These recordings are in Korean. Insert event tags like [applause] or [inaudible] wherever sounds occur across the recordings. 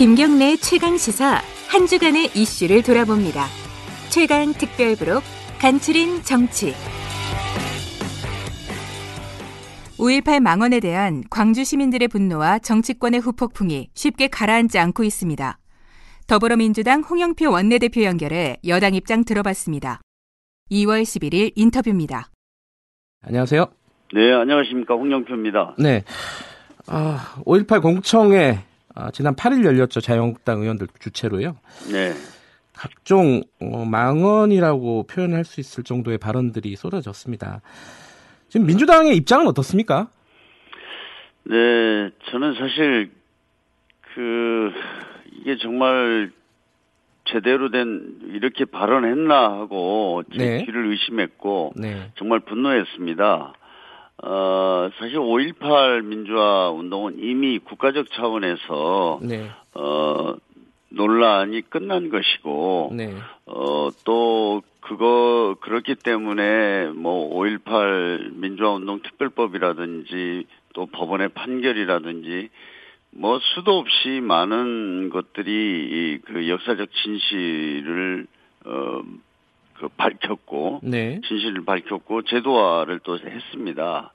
김경래 최강 시사 한 주간의 이슈를 돌아봅니다. 최강 특별부록 간추린 정치. 5.18 망언에 대한 광주 시민들의 분노와 정치권의 후폭풍이 쉽게 가라앉지 않고 있습니다. 더불어민주당 홍영표 원내대표 연결해 여당 입장 들어봤습니다. 2월 11일 인터뷰입니다. 안녕하세요. 네, 안녕하십니까. 홍영표입니다. 네. 아, 5.18 공청회 아, 지난 8일 열렸죠. 자유한국당 의원들 주최로요. 네. 각종 어, 망언이라고 표현할 수 있을 정도의 발언들이 쏟아졌습니다. 지금 민주당의 입장은 어떻습니까? 네, 저는 사실 그 이게 정말 제대로 된 이렇게 발언했나 하고 제 네. 귀를 의심했고 네. 정말 분노했습니다. 어, 사실 5.18 민주화 운동은 이미 국가적 차원에서 네. 어, 논란이 끝난 것이고 네. 어, 또, 그거, 그렇기 때문에, 뭐, 5.18 민주화운동 특별법이라든지, 또 법원의 판결이라든지, 뭐, 수도 없이 많은 것들이, 이그 역사적 진실을, 어, 그 밝혔고, 네. 진실을 밝혔고, 제도화를 또 했습니다.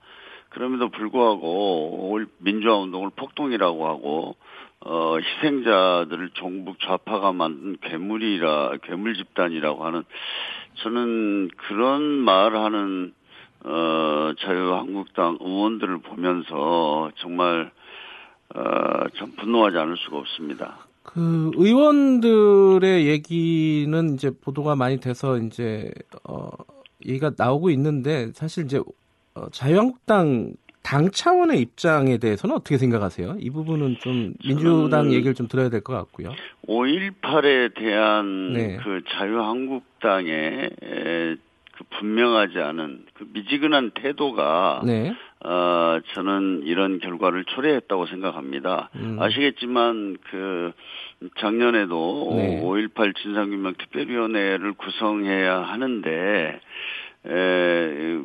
그럼에도 불구하고, 5.18 민주화 운동을 폭동이라고 하고, 어, 희생자들을 종북 좌파가 만든 괴물이라, 괴물 집단이라고 하는, 저는 그런 말을 하는, 어, 자유한국당 의원들을 보면서 정말, 어, 참 분노하지 않을 수가 없습니다. 그 의원들의 얘기는 이제 보도가 많이 돼서 이제 어 얘기가 나오고 있는데 사실 이제 어, 자유한국당 당 차원의 입장에 대해서는 어떻게 생각하세요? 이 부분은 좀 민주당 얘기를 좀 들어야 될 것 같고요. 5.18에 대한 네. 그 자유한국당의 분명하지 않은 그 미지근한 태도가 네. 어, 저는 이런 결과를 초래했다고 생각합니다. 음. 아시겠지만 그 작년에도 네. 5.18 진상규명 특별위원회를 구성해야 하는데 에,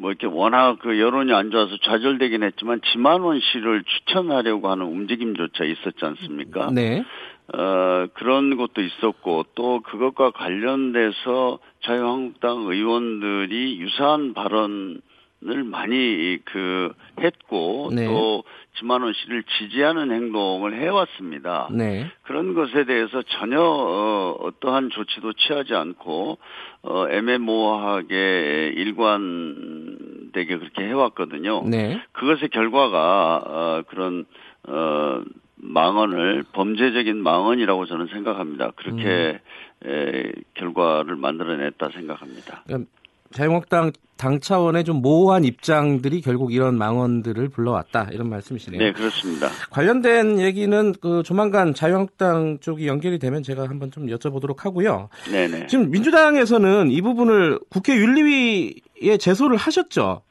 뭐 이렇게 워낙 그 여론이 안 좋아서 좌절되긴 했지만 지만원 씨를 추천하려고 하는 움직임조차 있었지 않습니까? 네. 어, 그런 것도 있었고, 또 그것과 관련돼서 자유한국당 의원들이 유사한 발언 을 많이 그 했고, 네. 또 지만원 씨를 지지하는 행동을 해왔습니다. 네. 그런 것에 대해서 전혀 어, 어떠한 조치도 취하지 않고 어, 애매모호하게 일관되게 그렇게 해왔거든요. 네. 그것의 결과가 어, 그런 어, 망언을 범죄적인 망언이라고 저는 생각합니다. 그렇게 에, 결과를 만들어냈다 생각합니다. 그러니까 자유한국당 당 차원의 좀 모호한 입장들이 결국 이런 망언들을 불러왔다 이런 말씀이시네요. 네, 그렇습니다. 관련된 얘기는 그 조만간 자유한국당 쪽이 연결이 되면 제가 한번 좀 여쭤보도록 하고요. 네네. 지금 민주당에서는 이 부분을 국회 윤리위에 제소를 하셨죠.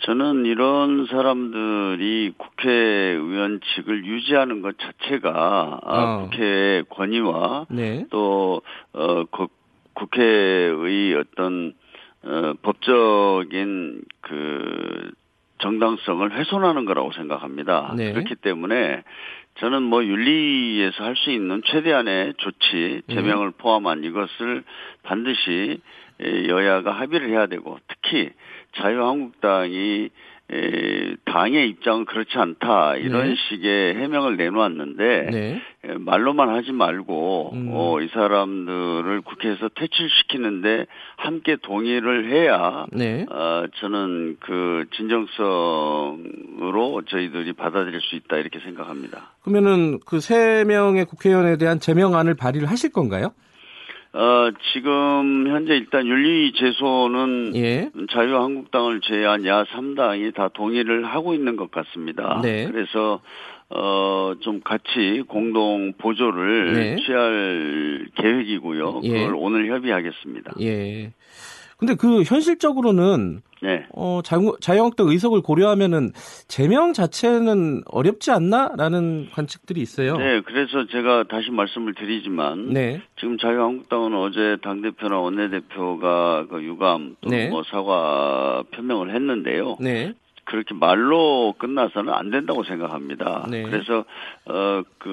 저는 이런 사람들이 국회의원직을 유지하는 것 자체가 아, 어. 국회의 권위와 네. 또 어, 그 국회의 어떤 어, 법적인 그 정당성을 훼손하는 거라고 생각합니다. 네. 그렇기 때문에 저는 뭐 윤리에서 할 수 있는 최대한의 조치, 네. 제명을 포함한 이것을 반드시 에, 여야가 합의를 해야 되고 특히 자유한국당이 에, 당의 입장은 그렇지 않다 이런 네. 식의 해명을 내놓았는데 네. 에, 말로만 하지 말고 음. 어, 이 사람들을 국회에서 퇴출시키는데 함께 동의를 해야 네. 어, 저는 그 진정성으로 저희들이 받아들일 수 있다 이렇게 생각합니다. 그러면은 그 세 명의 국회의원에 대한 제명안을 발의를 하실 건가요? 어, 지금 현재 일단 윤리 제소는 예. 자유한국당을 제외한 야 3당이 다 동의를 하고 있는 것 같습니다. 네. 그래서 어, 좀 같이 공동 보조를 네. 취할 계획이고요. 예. 그걸 오늘 협의하겠습니다. 예. 근데 그 현실적으로는 네. 어, 자유, 자유한국당 의석을 고려하면은 제명 자체는 어렵지 않나라는 관측들이 있어요. 네, 그래서 제가 다시 말씀을 드리지만 네. 지금 자유한국당은 어제 당 대표나 원내 대표가 그 유감 또 네. 뭐 사과 표명을 했는데요. 네. 그렇게 말로 끝나서는 안 된다고 생각합니다. 네. 그래서 어그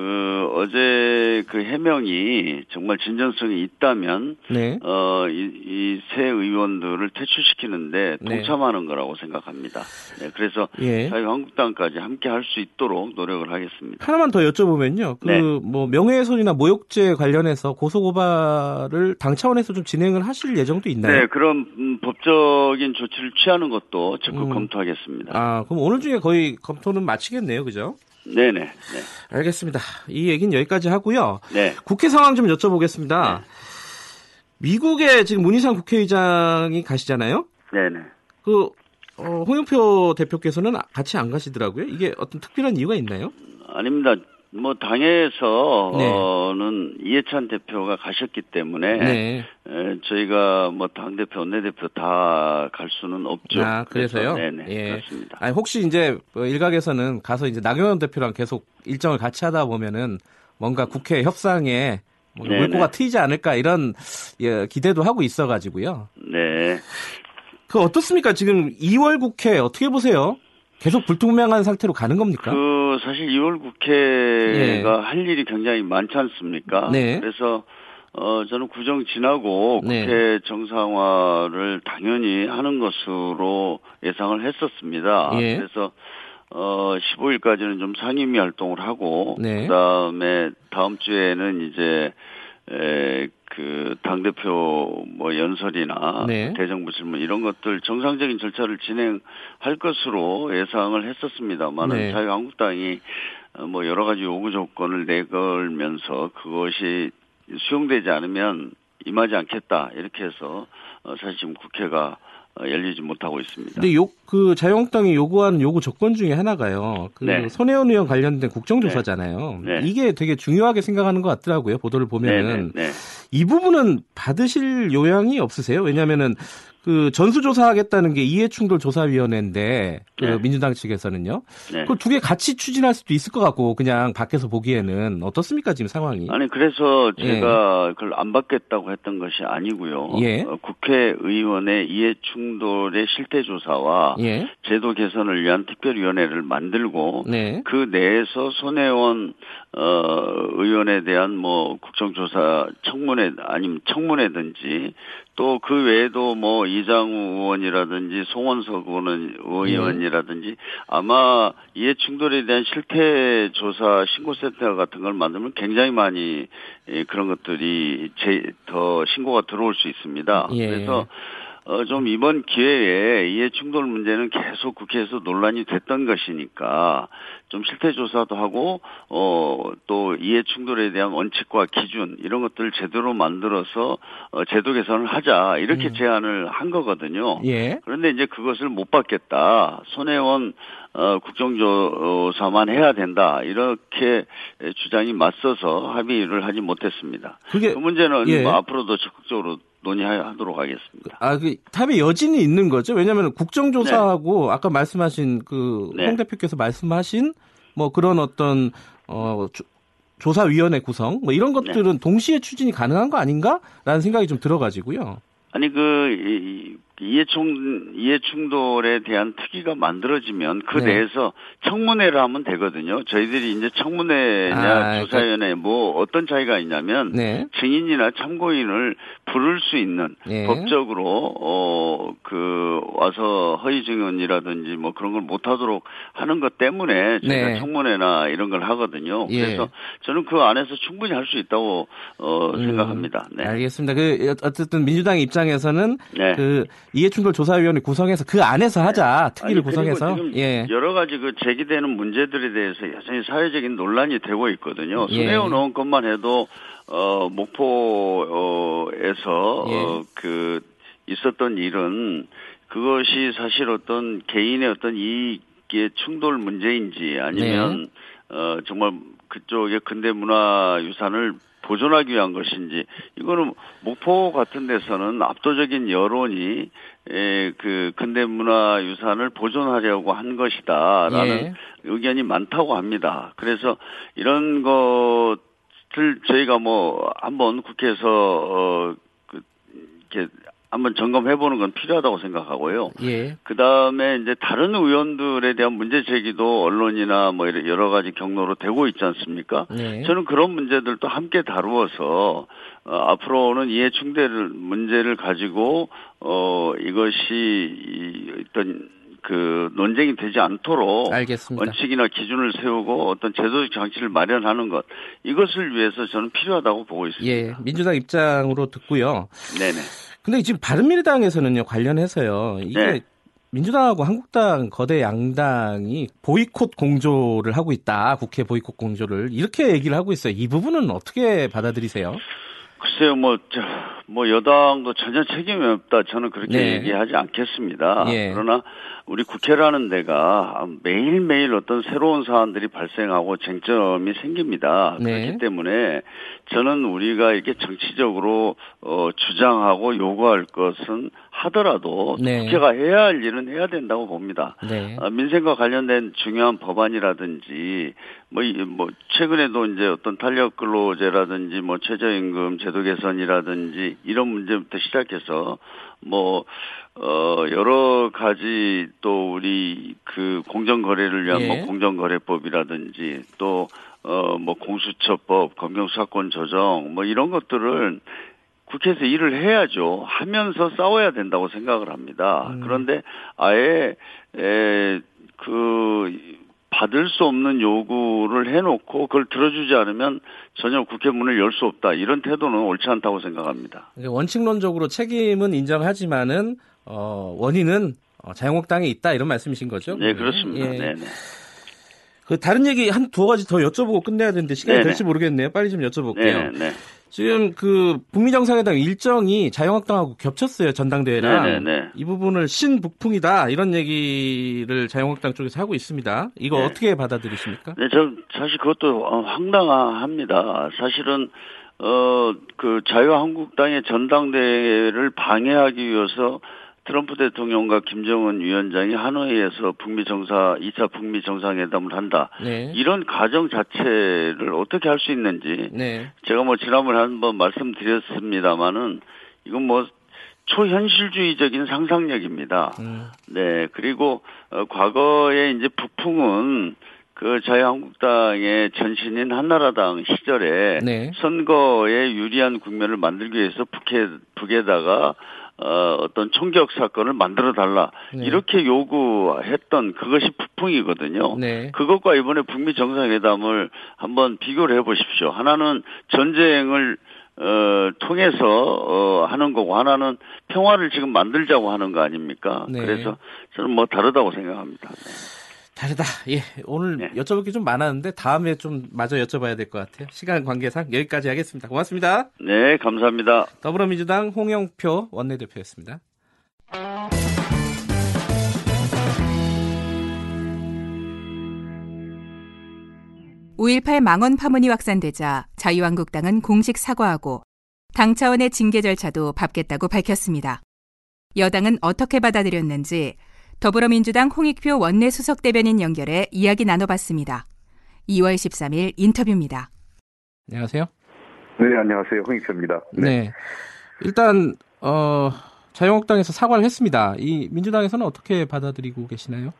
어제 그 해명이 정말 진정성이 있다면 네. 어이 새 의원들을 퇴출시키는데 네. 동참하는 거라고 생각합니다. 네, 그래서 예. 자유한국당까지 함께 할 수 있도록 노력을 하겠습니다. 하나만 더 여쭤보면요. 그 네. 뭐 명예훼손이나 모욕죄 관련해서 고소고발을 당 차원에서 좀 진행을 하실 예정도 있나요? 네, 그런 음, 법적인 조치를 취하는 것도 적극 음. 검토하겠습니다. 아, 그럼 오늘 중에 거의 검토는 마치겠네요. 그죠? 네네. 네. 알겠습니다. 이 얘기는 여기까지 하고요. 네. 국회 상황 좀 여쭤보겠습니다. 미국에 지금 문희상 국회의장이 가시잖아요. 네네. 그 어, 홍영표 대표께서는 같이 안 가시더라고요. 이게 어떤 특별한 이유가 있나요? 아닙니다. 뭐 당에서는 네. 이해찬 대표가 가셨기 때문에 네. 에, 저희가 뭐 당 대표, 원내 대표 다 갈 수는 없죠. 아, 그래서요? 그래서 네네 예. 그렇습니다. 아니, 혹시 이제 뭐 일각에서는 가서 이제 나경원 대표랑 계속 일정을 같이 하다 보면은 뭔가 국회 협상에 네네. 물꼬가 트이지 않을까 이런 예, 기대도 하고 있어가지고요. 네. 그 어떻습니까? 지금 2월 국회 어떻게 보세요? 계속 불투명한 상태로 가는 겁니까? 그 사실 2월 국회가 할 일이 굉장히 많지 않습니까? 네. 그래서 어 저는 구정 지나고 네. 국회 정상화를 당연히 하는 것으로 예상을 했었습니다. 예. 그래서 어 15일까지는 좀 상임위 활동을 하고 네. 그다음에 다음 주에는 이제 에 그 당대표 뭐 연설이나 네. 대정부 질문 이런 것들 정상적인 절차를 진행할 것으로 예상을 했었습니다만은 네. 자유한국당이 어, 뭐 여러 가지 요구 조건을 내걸면서 그것이 수용되지 않으면 임하지 않겠다 이렇게 해서 어, 사실 지금 국회가 어, 열리지 못하고 있습니다. 근데 요, 그 자유한국당이 요구한 요구 조건 중에 하나가요. 그 네. 손혜원 의원 관련된 국정조사잖아요. 네. 네. 이게 되게 중요하게 생각하는 것 같더라고요. 보도를. 보면은. 네. 이 부분은 받으실 요양이 없으세요? 왜냐면은 그 전수조사하겠다는 게 이해충돌조사위원회인데 그 네. 민주당 측에서는요. 네. 그두 개 같이 추진할 수도 있을 것 같고 그냥 밖에서 보기에는 어떻습니까 지금 상황이? 아니 그래서 예. 제가 그걸 안 받겠다고 했던 것이 아니고요. 예. 어, 국회의원의 이해 충돌의 실태 조사와 예. 제도 개선을 위한 특별위원회를 만들고 네. 그 내에서 손혜원 어 의원에 대한 뭐 국정조사 청문회 아니면 청문회든지 또 그 외에도 뭐 이장우 의원이라든지 송원석 의원 의원이라든지 아마 이해 충돌에 대한 실태 조사 신고센터 같은 걸 만들면 굉장히 많이 예, 그런 것들이 제, 더 신고가 들어올 수 있습니다. 예. 그래서 어, 좀 이번 기회에 이해 충돌 문제는 계속 국회에서 논란이 됐던 것이니까 좀 실태 조사도 하고 어, 또 이해 충돌에 대한 원칙과 기준 이런 것들을 제대로 만들어서 어, 제도 개선을 하자 이렇게 제안을 한 거거든요. 예. 그런데 이제 그것을 못 받겠다. 손혜원 어, 국정조사만 해야 된다. 이렇게 주장이 맞서서 합의를 하지 못했습니다. 그게 그 문제는 예. 뭐 앞으로도 적극적으로 논의하도록 하겠습니다. 아, 그 탑의 여진이 있는 거죠. 왜냐하면 국정조사하고 아까 말씀하신 그 네. 홍 대표께서 말씀하신 뭐 그런 어떤 어 조, 조사위원회 구성 뭐 이런 것들은 네. 동시에 추진이 가능한 거 아닌가라는 생각이 좀 들어가지고요. 아니 그 이- 이해충 이해충돌에 대한 특위가 만들어지면 그 네. 내에서 청문회를 하면 되거든요. 저희들이 이제 청문회냐 아, 조사위원회 뭐 어떤 차이가 있냐면 네. 증인이나 참고인을 부를 수 있는 예. 법적으로 어 그 와서 허위 증언이라든지 뭐 그런 걸 못하도록 하는 것 때문에 저희가 네. 청문회나 이런 걸 하거든요. 예. 그래서 저는 그 안에서 충분히 할 수 있다고 어 음, 생각합니다. 네. 알겠습니다. 그 어쨌든 민주당 입장에서는 네. 그 이해충돌 조사위원회 구성해서 그 안에서 하자 특위를 아니, 구성해서 예. 여러 가지 그 제기되는 문제들에 대해서 여전히 사회적인 논란이 되고 있거든요. 예. 손혜원 의원 것만 해도 어 목포에서 예. 어, 그 있었던 일은 그것이 사실 어떤 개인의 어떤 이익의 충돌 문제인지 아니면 네. 어 정말 그쪽의 근대 문화 유산을 보존하기 위한 것인지 이거는 목포 같은 데서는 압도적인 여론이 에, 그 근대 문화 유산을 보존하려고 한 것이다라는 예. 의견이 많다고 합니다. 그래서 이런 것을 저희가 뭐 한번 국회에서 어, 그, 이렇게 한번 점검해 보는 건 필요하다고 생각하고요. 예. 그 다음에 이제 다른 의원들에 대한 문제 제기도 언론이나 뭐 여러 가지 경로로 되고 있지 않습니까? 네. 저는 그런 문제들도 함께 다루어서 어, 앞으로는 이해 충돌을 문제를 가지고 어 이것이 이 어떤 그 논쟁이 되지 않도록 알겠습니다. 원칙이나 기준을 세우고 어떤 제도적 장치를 마련하는 것 이것을 위해서 저는 필요하다고 보고 있습니다. 예, 민주당 입장으로 듣고요. 네네. 근데 지금 바른미래당에서는요 관련해서요 이게 네. 민주당하고 한국당 거대 양당이 보이콧 공조를 하고 있다 국회 보이콧 공조를 이렇게 얘기를 하고 있어요 이 부분은 어떻게 받아들이세요? 글쎄요, 뭐, 저, 뭐, 여당도 전혀 책임이 없다. 저는 그렇게 네. 얘기하지 않겠습니다. 예. 그러나 우리 국회라는 데가 매일매일 어떤 새로운 사안들이 발생하고 쟁점이 생깁니다. 네. 그렇기 때문에 저는 우리가 이렇게 정치적으로, 어, 주장하고 요구할 것은 하더라도 네. 국회가 해야 할 일은 해야 된다고 봅니다. 네. 아, 민생과 관련된 중요한 법안이라든지 뭐, 이- 뭐 최근에도 이제 어떤 탄력 근로제라든지 뭐 최저임금 제도 개선이라든지 이런 문제부터 시작해서 뭐 어, 여러 가지 또 우리 그 공정거래를 위한 예. 뭐 공정거래법이라든지 또 어, 뭐 공수처법, 검경수사권 조정 뭐 이런 것들을 국회에서 일을 해야죠. 하면서 싸워야 된다고 생각을 합니다. 음. 그런데 아예 에, 그 받을 수 없는 요구를 해놓고 그걸 들어주지 않으면 전혀 국회 문을 열 수 없다. 이런 태도는 옳지 않다고 생각합니다. 원칙론적으로 책임은 인정하지만은 어, 원인은 어, 자유한국당에 있다 이런 말씀이신 거죠? 네, 그렇습니다. 예. 네, 네. 그 다른 얘기 한 두 가지 더 여쭤보고 끝내야 되는데 시간이 네네. 될지 모르겠네요. 빨리 좀 여쭤볼게요. 네, 네. 지금 그 북미 정상회담 일정이 자유한국당하고 겹쳤어요 전당대회랑 네, 네, 네. 이 부분을 신북풍이다 이런 얘기를 자유한국당 쪽에서 하고 있습니다. 이거 네. 어떻게 받아들이십니까? 네, 저 사실 그것도 어, 황당합니다. 사실은 어 그 자유한국당의 전당대회를 방해하기 위해서 트럼프 대통령과 김정은 위원장이 하노이에서 북미 정사 2차 북미 정상회담을 한다. 네, 이런 가정 자체를 어떻게 할 수 있는지 네, 제가 뭐 지난번에 한번 말씀드렸습니다마는 이건 뭐 초현실주의적인 상상력입니다. 음, 네, 그리고 어, 과거에 이제 북풍은 그 자유한국당의 전신인 한나라당 시절에 네, 선거에 유리한 국면을 만들기 위해서 북에 북에다가 어, 어떤 총격 사건을 만들어 달라 네. 이렇게 요구했던 그것이 북풍이거든요. 네, 그것과 이번에 북미 정상회담을 한번 비교를 해보십시오. 하나는 전쟁을 어, 통해서 어, 하는 거고 하나는 평화를 지금 만들자고 하는 거 아닙니까? 네. 그래서 저는 뭐 다르다고 생각합니다. 다르다. 예, 오늘 네. 여쭤볼 게 좀 많았는데 다음에 좀 마저 여쭤봐야 될 것 같아요. 시간 관계상 여기까지 하겠습니다. 고맙습니다. 네, 감사합니다. 더불어민주당 홍영표 원내대표였습니다. (5.18) 망언 파문이 확산되자 자유한국당은 공식 사과하고 당 차원의 징계 절차도 밟겠다고 밝혔습니다. 여당은 어떻게 받아들였는지 더불어민주당 홍익표 원내 수석 대변인 연결해 이야기 나눠봤습니다. 2월 13일 인터뷰입니다. 안녕하세요. 네, 안녕하세요. 홍익표입니다. 네. 일단 어, 자유한국당에서 사과를 했습니다. 이 민주당에서는 어떻게 받아들이고 계시나요?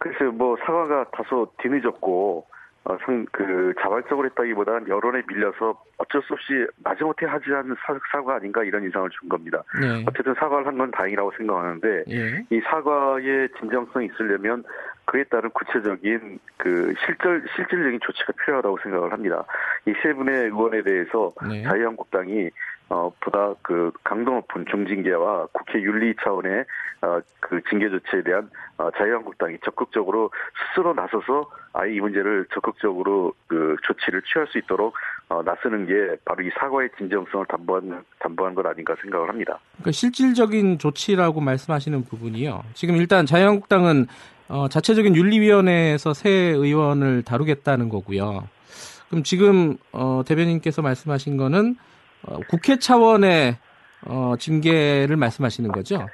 글쎄요, 뭐, 사과가 다소 뒤늦었고, 어, 상, 그, 자발적으로 했다기보다는 여론에 밀려서 어쩔 수 없이 마지못해 하지 않은 사, 사과 아닌가 이런 인상을 준 겁니다. 네. 어쨌든 사과를 한 건 다행이라고 생각하는데, 예. 이 사과의 진정성이 있으려면 그에 따른 구체적인 그 실질, 실질적인 조치가 필요하다고 생각을 합니다. 이 세 분의 의원에 대해서 네. 자유한국당이 어, 보다 그 강도 높은 중징계와 국회 윤리 차원의 어, 그 징계 조치에 대한 어, 자유한국당이 적극적으로 스스로 나서서 아예 이 문제를 적극적으로 그 조치를 취할 수 있도록 어, 나서는 게 바로 이 사과의 진정성을 담보한 담보한 것 아닌가 생각을 합니다. 그러니까 실질적인 조치라고 말씀하시는 부분이요. 지금 일단 자유한국당은 어, 자체적인 윤리위원회에서 새 의원을 다루겠다는 거고요. 그럼 지금 어, 대변인께서 말씀하신 거는 어, 국회 차원의 어, 징계를 말씀하시는 거죠?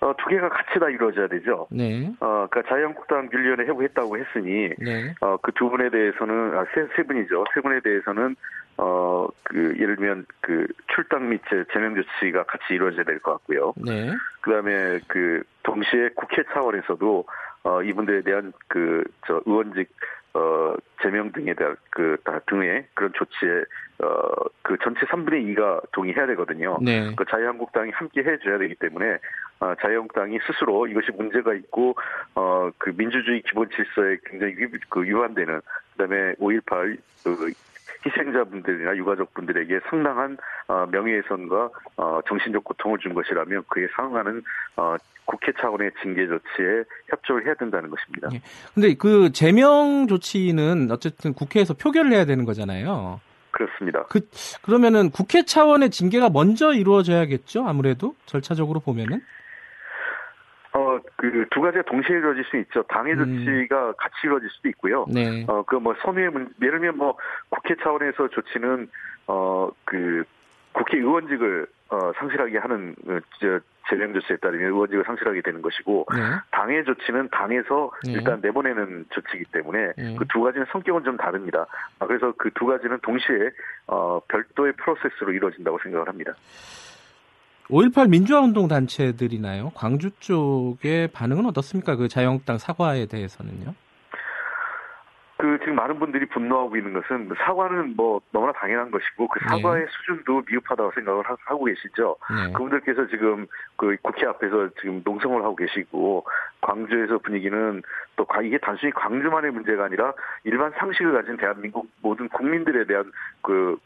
어, 두 개가 같이 다 이루어져야 되죠. 네. 어, 그러니까 자유한국당 윤리위원회 해고했다고 했으니 네. 어, 그 두 분에 대해서는 아, 세, 세 분이죠. 세 분에 대해서는 어, 그 예를 들면 그 출당 및 제- 제명 조치가 같이 이루어져야 될 것 같고요. 네. 그 다음에 그 동시에 국회 차원에서도 어, 이분들에 대한 그 저 의원직 어, 제명 등에 대한 그 다 등의 그런 조치에 어, 그 전체 3분의 2가 동의해야 되거든요. 네. 그 자유한국당이 함께 해줘야 되기 때문에 어, 자유한국당이 스스로 이것이 문제가 있고 어, 그 민주주의 기본 질서에 굉장히 위, 그 위반되는 그 다음에 5.18 그 희생자분들이나 유가족분들에게 상당한 어, 명예훼손과 어, 정신적 고통을 준 것이라면 그에 상응하는 어, 국회 차원의 징계 조치에 협조를 해야 된다는 것입니다. 예. 근데 그 제명 조치는 어쨌든 국회에서 표결을 해야 되는 거잖아요. 그렇습니다. 그 그러면은 국회 차원의 징계가 먼저 이루어져야겠죠. 아무래도 절차적으로 보면은. 어, 그 두 가지가 동시에 이루어질 수 있죠. 당의 음. 조치가 같이 이루어질 수도 있고요. 네. 어, 그 뭐 선의의 문, 예를 들면 뭐 국회 차원에서 조치는 어, 그 국회의원직을 어, 상실하게 하는 어, 저, 제명 조치에 따르면 의원직을 상실하게 되는 것이고 네. 당의 조치는 당에서 네. 일단 내보내는 조치이기 때문에 네. 그두 가지는 성격은 좀 다릅니다. 아, 그래서 그 두 가지는 동시에 어, 별도의 프로세스로 이루어진다고 생각을 합니다. 5.18 민주화운동 단체들이나요? 광주 쪽의 반응은 어떻습니까? 그 자유한국당 사과에 대해서는요? 그 지금 많은 분들이 분노하고 있는 것은 사과는 뭐 너무나 당연한 것이고 그 사과의 수준도 미흡하다고 생각을 하- 하고 계시죠. 네. 그분들께서 지금 그 국회 앞에서 지금 농성을 하고 계시고 광주에서 분위기는 또 과- 이게 단순히 광주만의 문제가 아니라 일반 상식을 가진 대한민국 모든 국민들에 대한 그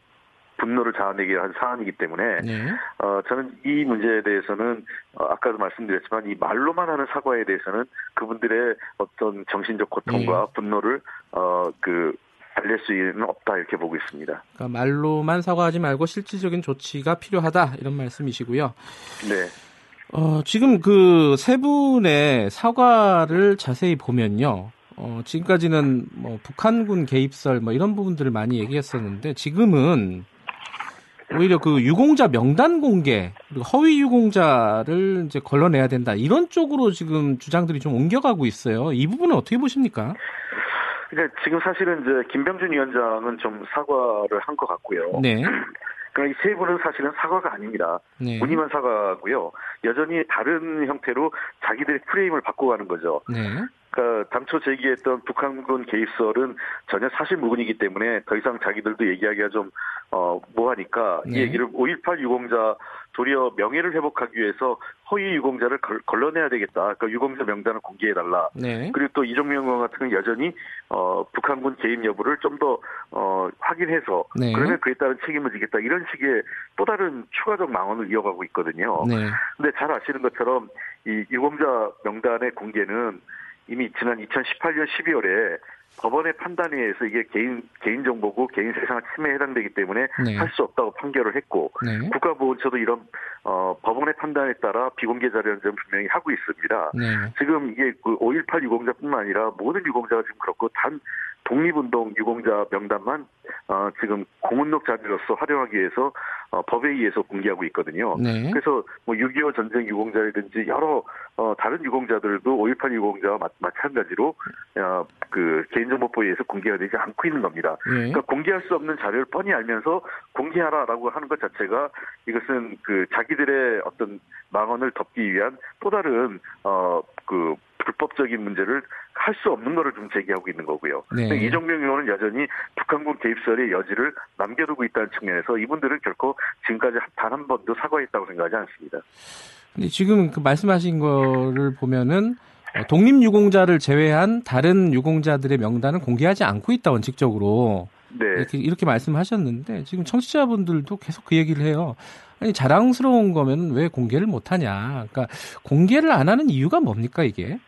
분노를 자아내게 한 사안이기 때문에 네. 어, 저는 이 문제에 대해서는 어, 아까도 말씀드렸지만 이 말로만 하는 사과에 대해서는 그분들의 어떤 정신적 고통과 분노를 어, 그 달랠 수는 없다 이렇게 보고 있습니다. 그러니까 말로만 사과하지 말고 실질적인 조치가 필요하다 이런 말씀이시고요. 네. 어, 지금 그 세 분의 사과를 자세히 보면요. 어, 지금까지는 뭐 북한군 개입설 뭐 이런 부분들을 많이 얘기했었는데 지금은 오히려 그 유공자 명단 공개 그리고 허위 유공자를 이제 걸러내야 된다 이런 쪽으로 지금 주장들이 좀 옮겨가고 있어요. 이 부분은 어떻게 보십니까? 그러니까 지금 사실은 이제 김병준 위원장은 좀 사과를 한 것 같고요. 네, 그러니까 이세 분은 사실은 사과가 아닙니다. 네, 무늬만 사과고요. 여전히 다른 형태로 자기들의 프레임을 바꿔가는 거죠. 네, 그러니까 당초 제기했던 북한군 개입설은 전혀 사실 무근이기 때문에 더 이상 자기들도 얘기하기가 좀 어, 뭐하니까 네. 이 얘기를 5.18 유공자 도리어 명예를 회복하기 위해서 허위 유공자를 걸, 걸러내야 되겠다. 그러니까 유공자 명단을 공개해달라. 네, 그리고 또 이종명 의원 같은 경우는 여전히 어, 북한군 개입 여부를 좀 더 어, 확인해서 네. 그러면 그에 따른 책임을 지겠다 이런 식의 또 다른 추가적 망언을 이어가고 있거든요. 네, 근데 잘 아시는 것처럼 이 유공자 명단의 공개는 이미 지난 2018년 12월에 법원의 판단에 의해서 이게 개인 개인 정보고 개인 세상 침해에 해당되기 때문에 네. 할수 없다고 판결을 했고 네, 국가보훈처도 이런 어, 법원의 판단에 따라 비공개 자료 연전 분명히 하고 있습니다. 네, 지금 이게 그 5.18 유공자뿐만 아니라 모든 유공자가 지금 그렇고 단 독립운동 유공자 명단만 어, 지금 공문록 자료로서 활용하기 위해서 어, 법에 의해서 공개하고 있거든요. 네, 그래서 뭐 6.25 전쟁 유공자라든지 여러 어, 다른 유공자들도 5.18 유공자와 마, 마찬가지로 어, 그 개인정보법에 의해서 공개가 되지 않고 있는 겁니다. 네, 그러니까 공개할 수 없는 자료를 뻔히 알면서 공개하라라고 하는 것 자체가 이것은 그 자기들의 어떤 망언을 덮기 위한 또 다른 어그 불법적인 문제를 할 수 없는 거를 좀 제기하고 있는 거고요. 네. 이정명 의원은 여전히 북한군 개입설의 여지를 남겨두고 있다는 측면에서 이분들은 결코 지금까지 단 한 번도 사과했다고 생각하지 않습니다. 근데 지금 그 말씀하신 거를 보면은 어, 독립 유공자를 제외한 다른 유공자들의 명단은 공개하지 않고 있다 원칙적으로 네. 이렇게 이렇게 말씀하셨는데 지금 청취자분들도 계속 그 얘기를 해요. 아니 자랑스러운 거면 왜 공개를 못 하냐? 그러니까 공개를 안 하는 이유가 뭡니까 이게?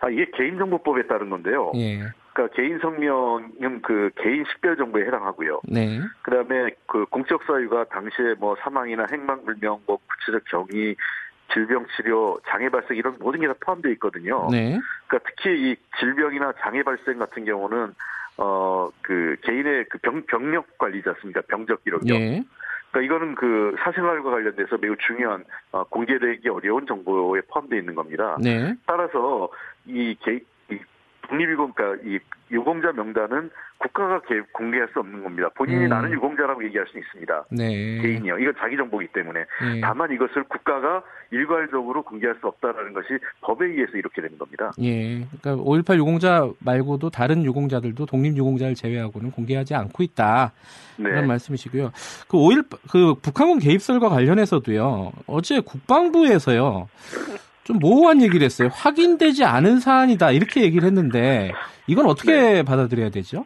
아 이게 개인정보법에 따른 건데요. 예, 그러니까 개인 성명은 그 개인 식별 정보에 해당하고요. 네, 그다음에 그 공적 사유가 당시에 뭐 사망이나 행방 불명, 뭐 구체적 경위, 질병 치료, 장애 발생 이런 모든 게 다 포함되어 있거든요. 네, 그러니까 특히 이 질병이나 장애 발생 같은 경우는 어 그 개인의 그 병, 병력 관리지 않습니까? 병적 기록요. 예, 그러니까 이거는 그 사생활과 관련돼서 매우 중요한 어, 공개되기 어려운 정보에 포함되어 있는 겁니다. 네. 따라서 이, 개, 이 독립유공, 그러니까 이 유공자 명단은 국가가 개, 공개할 수 없는 겁니다. 본인이 음. 나는 유공자라고 얘기할 수 있습니다. 네. 개인이요. 이건 자기 정보이기 때문에. 예. 다만 이것을 국가가 일괄적으로 공개할 수 없다라는 것이 법에 의해서 이렇게 되는 겁니다. 예. 그러니까 5.18 유공자 말고도 다른 유공자들도 독립 유공자를 제외하고는 공개하지 않고 있다. 네. 그런 말씀이시고요. 그 5.1, 그 북한군 개입설과 관련해서도요. 어제 국방부에서요. 좀 모호한 얘기를 했어요. 확인되지 않은 사안이다. 이렇게 얘기를 했는데 이건 어떻게 네. 받아들여야 되죠?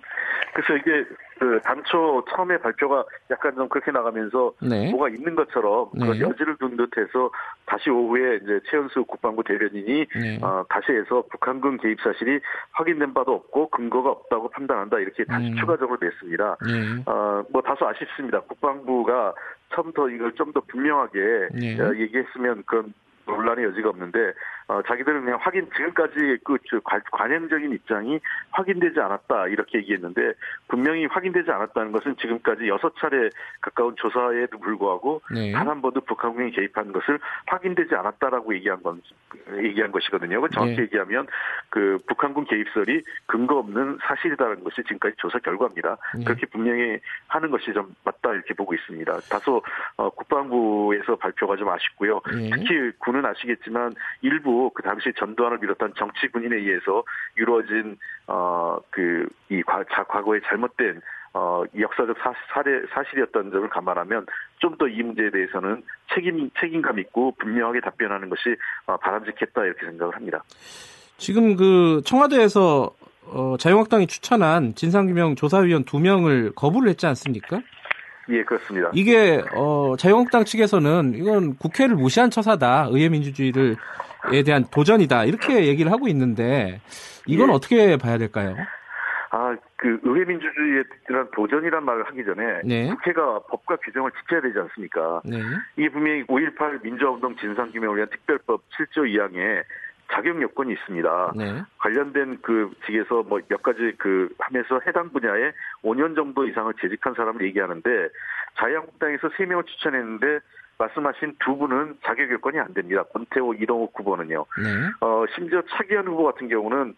그래서 이게 그 당초 처음에 발표가 약간 좀 그렇게 나가면서 네. 뭐가 있는 것처럼 네. 그 여지를 둔 듯해서 다시 오후에 이제 최은수 국방부 대변인이 네. 어, 다시 해서 북한군 개입 사실이 확인된 바도 없고 근거가 없다고 판단한다 이렇게 다시 음. 추가적으로 냈습니다. 예. 어, 뭐 다소 아쉽습니다. 국방부가 처음부터 이걸 좀 더 분명하게 네. 어, 얘기했으면 그런 논란의 여지가 없는데 어, 자기들은 그냥 확인 지금까지 그 관- 관행적인 입장이 확인되지 않았다 이렇게 얘기했는데 분명히 확인되지 않았다는 것은 지금까지 여섯 차례 가까운 조사에도 불구하고 네. 단한 번도 북한군이 개입한 것을 확인되지 않았다라고 얘기한 건 얘기한 것이거든요. 그 정확히 예. 얘기하면 그 북한군 개입설이 근거 없는 사실이다라는 것이 지금까지 조사 결과입니다. 예. 그렇게 분명히 하는 것이 좀 맞다 이렇게 보고 있습니다. 다소 어, 국방부에서 발표가 좀 아쉽고요. 예. 특히 군은 아시겠지만 일부 그 당시 전두환을 비롯한 정치 군인에 의해서 이루어진 어 그 이 과거의 잘못된 어, 이 역사적 사, 사례, 사실이었다는 점을 감안하면 좀 더 이 문제에 대해서는 책임, 책임감 있고 분명하게 답변하는 것이 어, 바람직했다 이렇게 생각을 합니다. 지금 그 청와대에서 어, 자유한국당이 추천한 진상규명 조사위원 두 명을 거부를 했지 않습니까? 예, 그렇습니다. 이게 어, 자유한국당 측에서는 이건 국회를 무시한 처사다, 의회 민주주의를에 대한 도전이다 이렇게 얘기를 하고 있는데 이건 예. 어떻게 봐야 될까요? 아, 그 의회 민주주의에 대한 도전이란 말을 하기 전에 네. 국회가 법과 규정을 지켜야 되지 않습니까? 네, 이게 분명히 5.18 민주화운동 진상규명을 위한 특별법 7조 2항에 자격 요건이 있습니다. 네, 관련된 그 직에서 뭐 몇 가지 그 하면서 해당 분야에 5년 정도 이상을 재직한 사람을 얘기하는데 자유한국당에서 3명을 추천했는데 말씀하신 두 분은 자격 요건이 안 됩니다. 권태호, 이동욱 후보는요. 네, 어, 심지어 차기현 후보 같은 경우는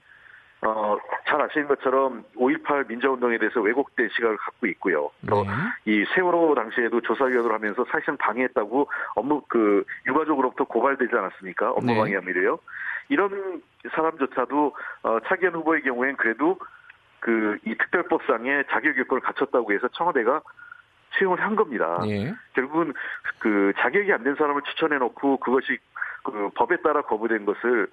어, 잘 아시는 것처럼 5.18 민주화운동에 대해서 왜곡된 시각을 갖고 있고요. 또 네. 이 세월호 당시에도 조사위원으로 하면서 사실상 방해했다고 업무 그 유가족으로부터 고발되지 않았습니까? 업무 네. 방해 혐의로요. 이런 사람조차도 어, 차기현 후보의 경우엔 그래도 그 이 특별법상의 자격 요건을 갖췄다고 해서 청와대가 채용을 한 겁니다. 예. 결국은 그 자격이 안 된 사람을 추천해 놓고 그것이 그 법에 따라 거부된 것을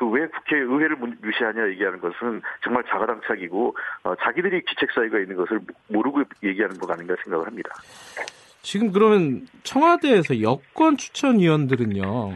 그 왜 국회 의회를 무- 무시하냐 얘기하는 것은 정말 자가당착이고 어, 자기들이 기책 사유가 있는 것을 모르고 얘기하는 것 아닌가 생각을 합니다. 지금 그러면 청와대에서 여권 추천위원들은요,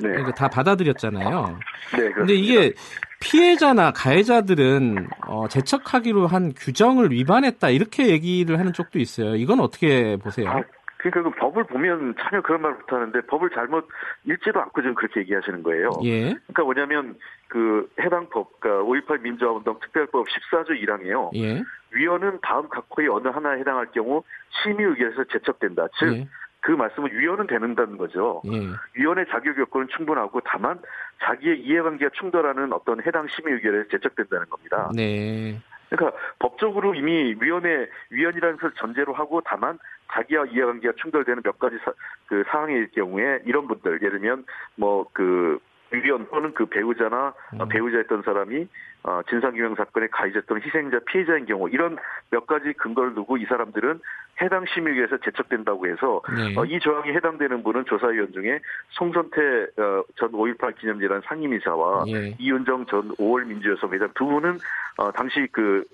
네, 그러니까 다 받아들였잖아요. 네. 근데 이게 피해자나 가해자들은 어, 제척하기로 한 규정을 위반했다 이렇게 얘기를 하는 쪽도 있어요. 이건 어떻게 보세요? 아, 그러니까 그 법을 보면 전혀 그런 말 못하는데 법을 잘못 읽지도 않고 지금 그렇게 얘기하시는 거예요. 예, 그러니까 뭐냐면 그 해당 법, 그러니까 5.18 민주화운동 특별법 14조 1항이요. 예, 위원은 다음 각 호의 어느 하나에 해당할 경우 심의 의결에서 제척된다. 즉, 예, 그 말씀은 위원은 되는다는 거죠. 예, 위원의 자격 요건은 충분하고 다만 자기의 이해관계가 충돌하는 어떤 해당 심의 의결에 제척된다는 겁니다. 네, 그러니까 법적으로 이미 위원회 위원이라는 것을 전제로 하고 다만 자기와 이해관계가 충돌되는 몇 가지 사, 그 사항일 경우에 이런 분들 예를 들면 뭐 그 위원 또는 그 배우자나 어, 음. 배우자였던 사람이 어, 진상규명 사건의 가해자 또는 희생자 피해자인 경우 이런 몇 가지 근거를 두고 이 사람들은 해당 심의위에서 제척된다고 해서 네, 어, 이 조항이 해당되는 분은 조사위원 중에 송선태 어, 전5.18 기념재단 상임이사와 예, 이은정 전 5월 민주여성 회장 두 분은 어, 당시 그,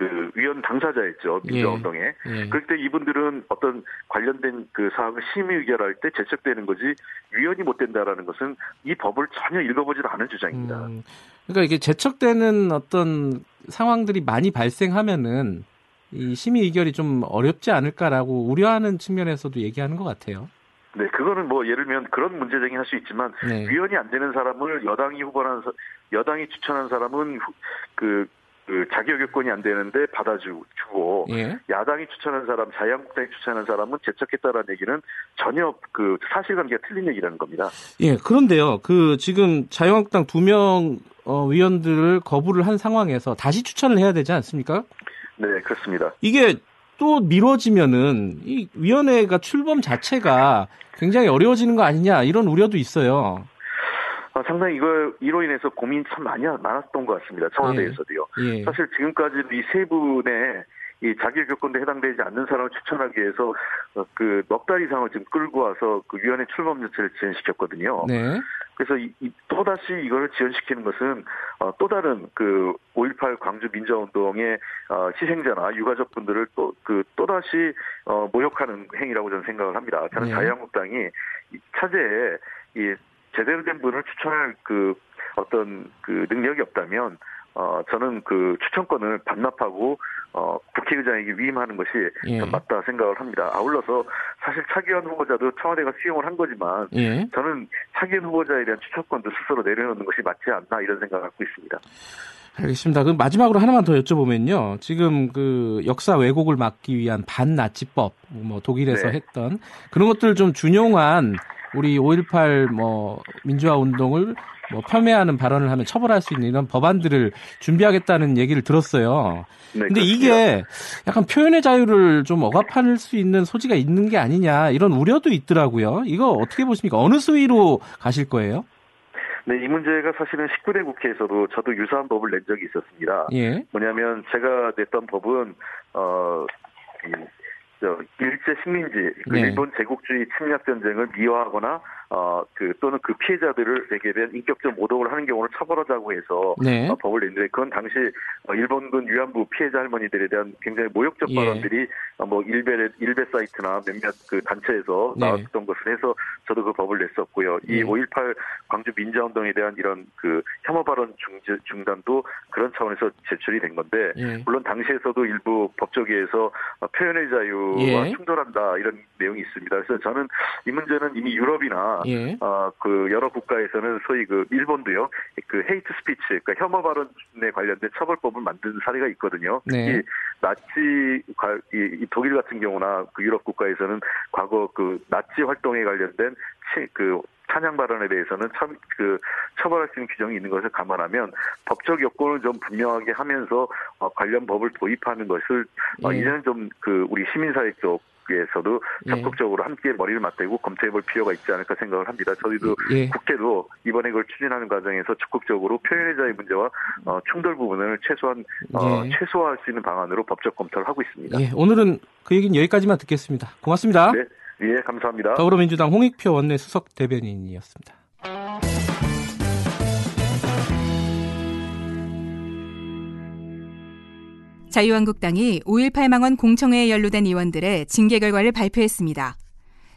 그 위원 당사자였죠 민주화운동에 예. 그럴 때 이분들은 어떤 관련된 그 사항을 심의 의결할 때 제척되는 거지 위원이 못 된다라는 것은 이 법을 전혀 읽어보지도 않은 주장입니다. 음, 그러니까 이게 제척되는 어떤 상황들이 많이 발생하면은 이 심의 의결이 좀 어렵지 않을까라고 우려하는 측면에서도 얘기하는 것 같아요. 네, 그거는 뭐 예를 들면 그런 문제 제기할 수 있지만 네, 위원이 안 되는 사람을 여당이 후보한 사- 여당이 추천한 사람은 후- 그, 그 자격 요건이 안 되는데 받아주고 예. 야당이 추천한 사람, 자유한국당이 추천한 사람은 제척했다라는 얘기는 전혀 그 사실관계가 틀린 얘기라는 겁니다. 예, 그런데요. 그 지금 자유한국당 두명 어, 위원들을 거부를 한 상황에서 다시 추천을 해야 되지 않습니까? 네, 그렇습니다. 이게 또 미뤄지면은 이 위원회가 출범 자체가 굉장히 어려워지는 거 아니냐 이런 우려도 있어요. 아, 상당히 이걸 이로 인해서 고민 참 많이 많았던 것 같습니다. 청와대에서도요. 예. 사실 지금까지 이세 분의 이 자격 요건에 해당되지 않는 사람을 추천하기 위해서 어, 그넉 달 이상을 지금 끌고 와서 그 위원회 출범 자체를 지연시켰거든요. 네. 그래서 이, 이, 또다시 이거를 지연시키는 것은 어, 또 다른 그 5.18 광주 민주화운동의 어, 희생자나 유가족분들을 또 그 또다시 어, 모욕하는 행위라고 저는 생각을 합니다. 저는 네. 자유한국당이 이 차제에 이 제대로 된 분을 추천할 그 어떤 그 능력이 없다면 어 저는 그 추천권을 반납하고 어 국회의장에게 위임하는 것이 예. 전 맞다 생각을 합니다. 아울러서 사실 차기현 후보자도 청와대가 수용을 한 거지만 예. 저는 차기현 후보자에 대한 추천권도 스스로 내려놓는 것이 맞지 않나 이런 생각을 갖고 있습니다. 알겠습니다. 그럼 마지막으로 하나만 더 여쭤보면요. 지금 그 역사 왜곡을 막기 위한 반나치법, 뭐 독일에서 네. 했던 그런 것들 좀 준용한 우리 5.18 뭐 민주화 운동을 뭐 폄훼하는 발언을 하면 처벌할 수 있는 이런 법안들을 준비하겠다는 얘기를 들었어요. 네, 근데 그렇습니다. 이게 약간 표현의 자유를 좀 억압할 수 있는 소지가 있는 게 아니냐 이런 우려도 있더라고요. 이거 어떻게 보십니까? 어느 수위로 가실 거예요? 네, 이 문제가 사실은 19대 국회에서도 저도 유사한 법을 낸 적이 있었습니다. 예. 뭐냐면 제가 냈던 법은 어, 이, 저 일제 식민지 그 네. 일본 제국주의 침략 전쟁을 미화하거나 어, 그 또는 그 피해자들에게 대한 인격적 모독을 하는 경우를 처벌하자고 해서 네. 어, 법을 냈는데 그건 당시 어, 일본군 위안부 피해자 할머니들에 대한 굉장히 모욕적 예. 발언들이 어, 뭐 일베 일베 사이트나 몇몇 그 단체에서 네. 나왔던 것을 해서 저도 그 법을 냈었고요. 이 예. 5.18 광주 민주화운동에 대한 이런 그 혐오 발언 중, 중단도 그런 차원에서 제출이 된 건데 예. 물론 당시에서도 일부 법조계에서 어, 표현의 자유와 예. 충돌한다 이런 내용이 있습니다. 그래서 저는 이 문제는 이미 유럽이나 예. 어, 그 여러 국가에서는 소위 그 일본도요 그 hate speech 그러니까 혐오 발언에 관련된 처벌법을 만든 사례가 있거든요. 특히 네. 나치 과- 이, 이 독일 같은 경우나 그 유럽 국가에서는 과거 그 나치 활동에 관련된 치- 그 찬양 발언에 대해서는 참 그 처벌할 수 있는 규정이 있는 것을 감안하면 법적 요건을 좀 분명하게 하면서 어, 관련 법을 도입하는 것을 어, 예. 이제는 좀 그 우리 시민사회 쪽 에서도 예. 적극적으로 함께 머리를 맞대고 검토해볼 필요가 있지 않을까 생각을 합니다. 저희도 예. 국회도 이번에 그걸 추진하는 과정에서 적극적으로 표현의 자유 문제와 어, 충돌 부분을 최소한 어, 예. 최소화할 수 있는 방안으로 법적 검토를 하고 있습니다. 예, 오늘은 그 얘기는 여기까지만 듣겠습니다. 고맙습니다. 네, 예, 감사합니다. 더불어민주당 홍익표 원내 수석 대변인이었습니다. 자유한국당이 5.18 망원 공청회에 연루된 의원들의 징계 결과를 발표했습니다.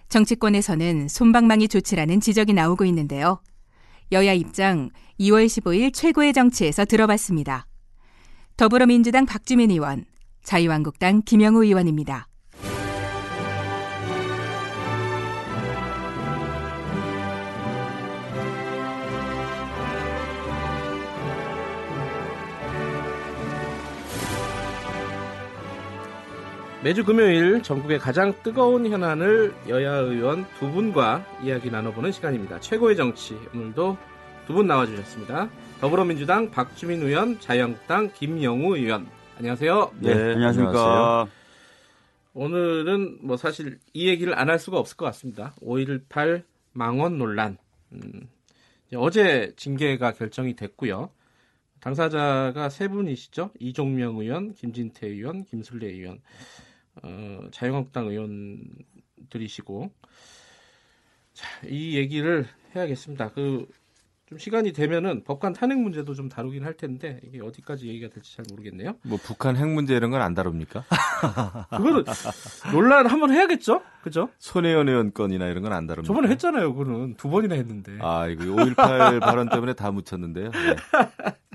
정치권에서는 솜방망이 조치라는 지적이 나오고 있는데요. 여야 입장 2월 15일 최고의 정치에서 들어봤습니다. 더불어민주당 박주민 의원, 자유한국당 김영우 의원입니다. 매주 금요일 전국의 가장 뜨거운 현안을 여야 의원 두 분과 이야기 나눠보는 시간입니다. 최고의 정치 오늘도 두 분 나와주셨습니다. 더불어민주당 박주민 의원, 자유한국당 김영우 의원. 안녕하세요. 네, 안녕하십니까. 오늘은 뭐 사실 이 얘기를 안 할 수가 없을 것 같습니다. 5.18 망원 논란. 음, 이제 어제 징계가 결정이 됐고요. 당사자가 세 분이시죠. 이종명 의원, 김진태 의원, 김술래 의원, 어, 자유한국당 의원들이시고. 자, 이 얘기를 해야겠습니다. 그, 좀 시간이 되면은 법관 탄핵 문제도 좀 다루긴 할 텐데, 이게 어디까지 얘기가 될지 잘 모르겠네요. 뭐 북한 핵 문제 이런 건 안 다룹니까? [laughs] 그거는 논란 한번 해야겠죠? 그죠? 손혜원 의원 건이나 이런 건 안 다룹니까? 저번에 했잖아요. 그거는 두 번이나 했는데. 아, 이거 5.18 발언 때문에 다 묻혔는데요. 네. [laughs]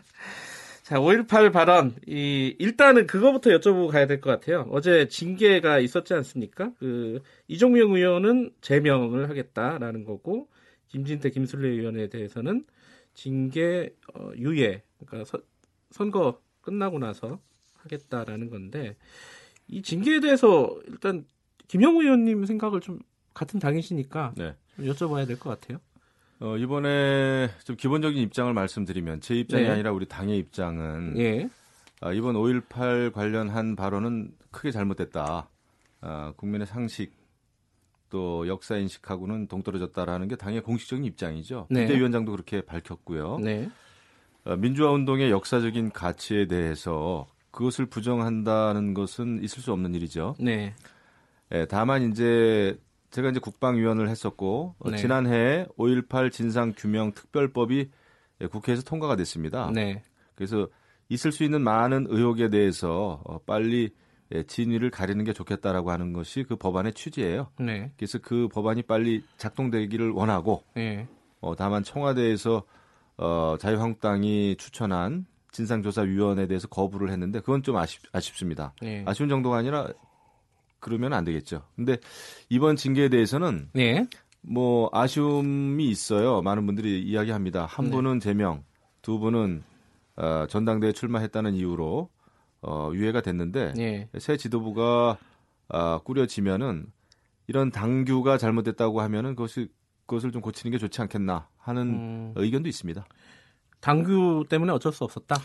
자, 5.18 발언. 이, 일단은 그거부터 여쭤보고 가야 될 것 같아요. 어제 징계가 있었지 않습니까? 그, 이종명 의원은 제명을 하겠다라는 거고, 김진태, 김술래 의원에 대해서는 징계, 어, 유예. 그러니까 서- 선거 끝나고 나서 하겠다라는 건데, 이 징계에 대해서 일단 김영우 의원님 생각을 좀 같은 당이시니까 네. 좀 여쭤봐야 될 것 같아요. 어, 이번에 좀 기본적인 입장을 말씀드리면 제 입장이 네. 아니라 우리 당의 입장은 예. 아, 이번 5.18 관련한 발언은 크게 잘못됐다. 아, 국민의 상식 또 역사 인식하고는 동떨어졌다라는 게 당의 공식적인 입장이죠. 네. 비대위원장도 그렇게 밝혔고요. 네. 어, 민주화 운동의 역사적인 가치에 대해서 그것을 부정한다는 것은 있을 수 없는 일이죠. 네. 예, 다만 이제 제가 이제 국방위원을 했었고 어, 네. 지난해 5.18 진상 규명 특별법이 예, 국회에서 통과가 됐습니다. 네. 그래서 있을 수 있는 많은 의혹에 대해서 어, 빨리 예, 진위를 가리는 게 좋겠다라고 하는 것이 그 법안의 취지예요. 네. 그래서 그 법안이 빨리 작동되기를 원하고 예. 어, 다만 청와대에서 어, 자유한국당이 추천한 진상조사위원회에 대해서 거부를 했는데 그건 좀 아쉽, 아쉽습니다. 예. 아쉬운 정도가 아니라 그러면 안 되겠죠. 근데 이번 징계에 대해서는 네. 뭐 아쉬움이 있어요. 많은 분들이 이야기합니다. 한 네. 분은 제명, 두 분은 어, 전당대회 출마했다는 이유로 어, 유예가 됐는데 예. 새 지도부가 아, 꾸려지면은 이런 당규가 잘못됐다고 하면은 그것이 그것을 좀 고치는 게 좋지 않겠나 하는 음, 의견도 있습니다. 당규 때문에 어쩔 수 없었다.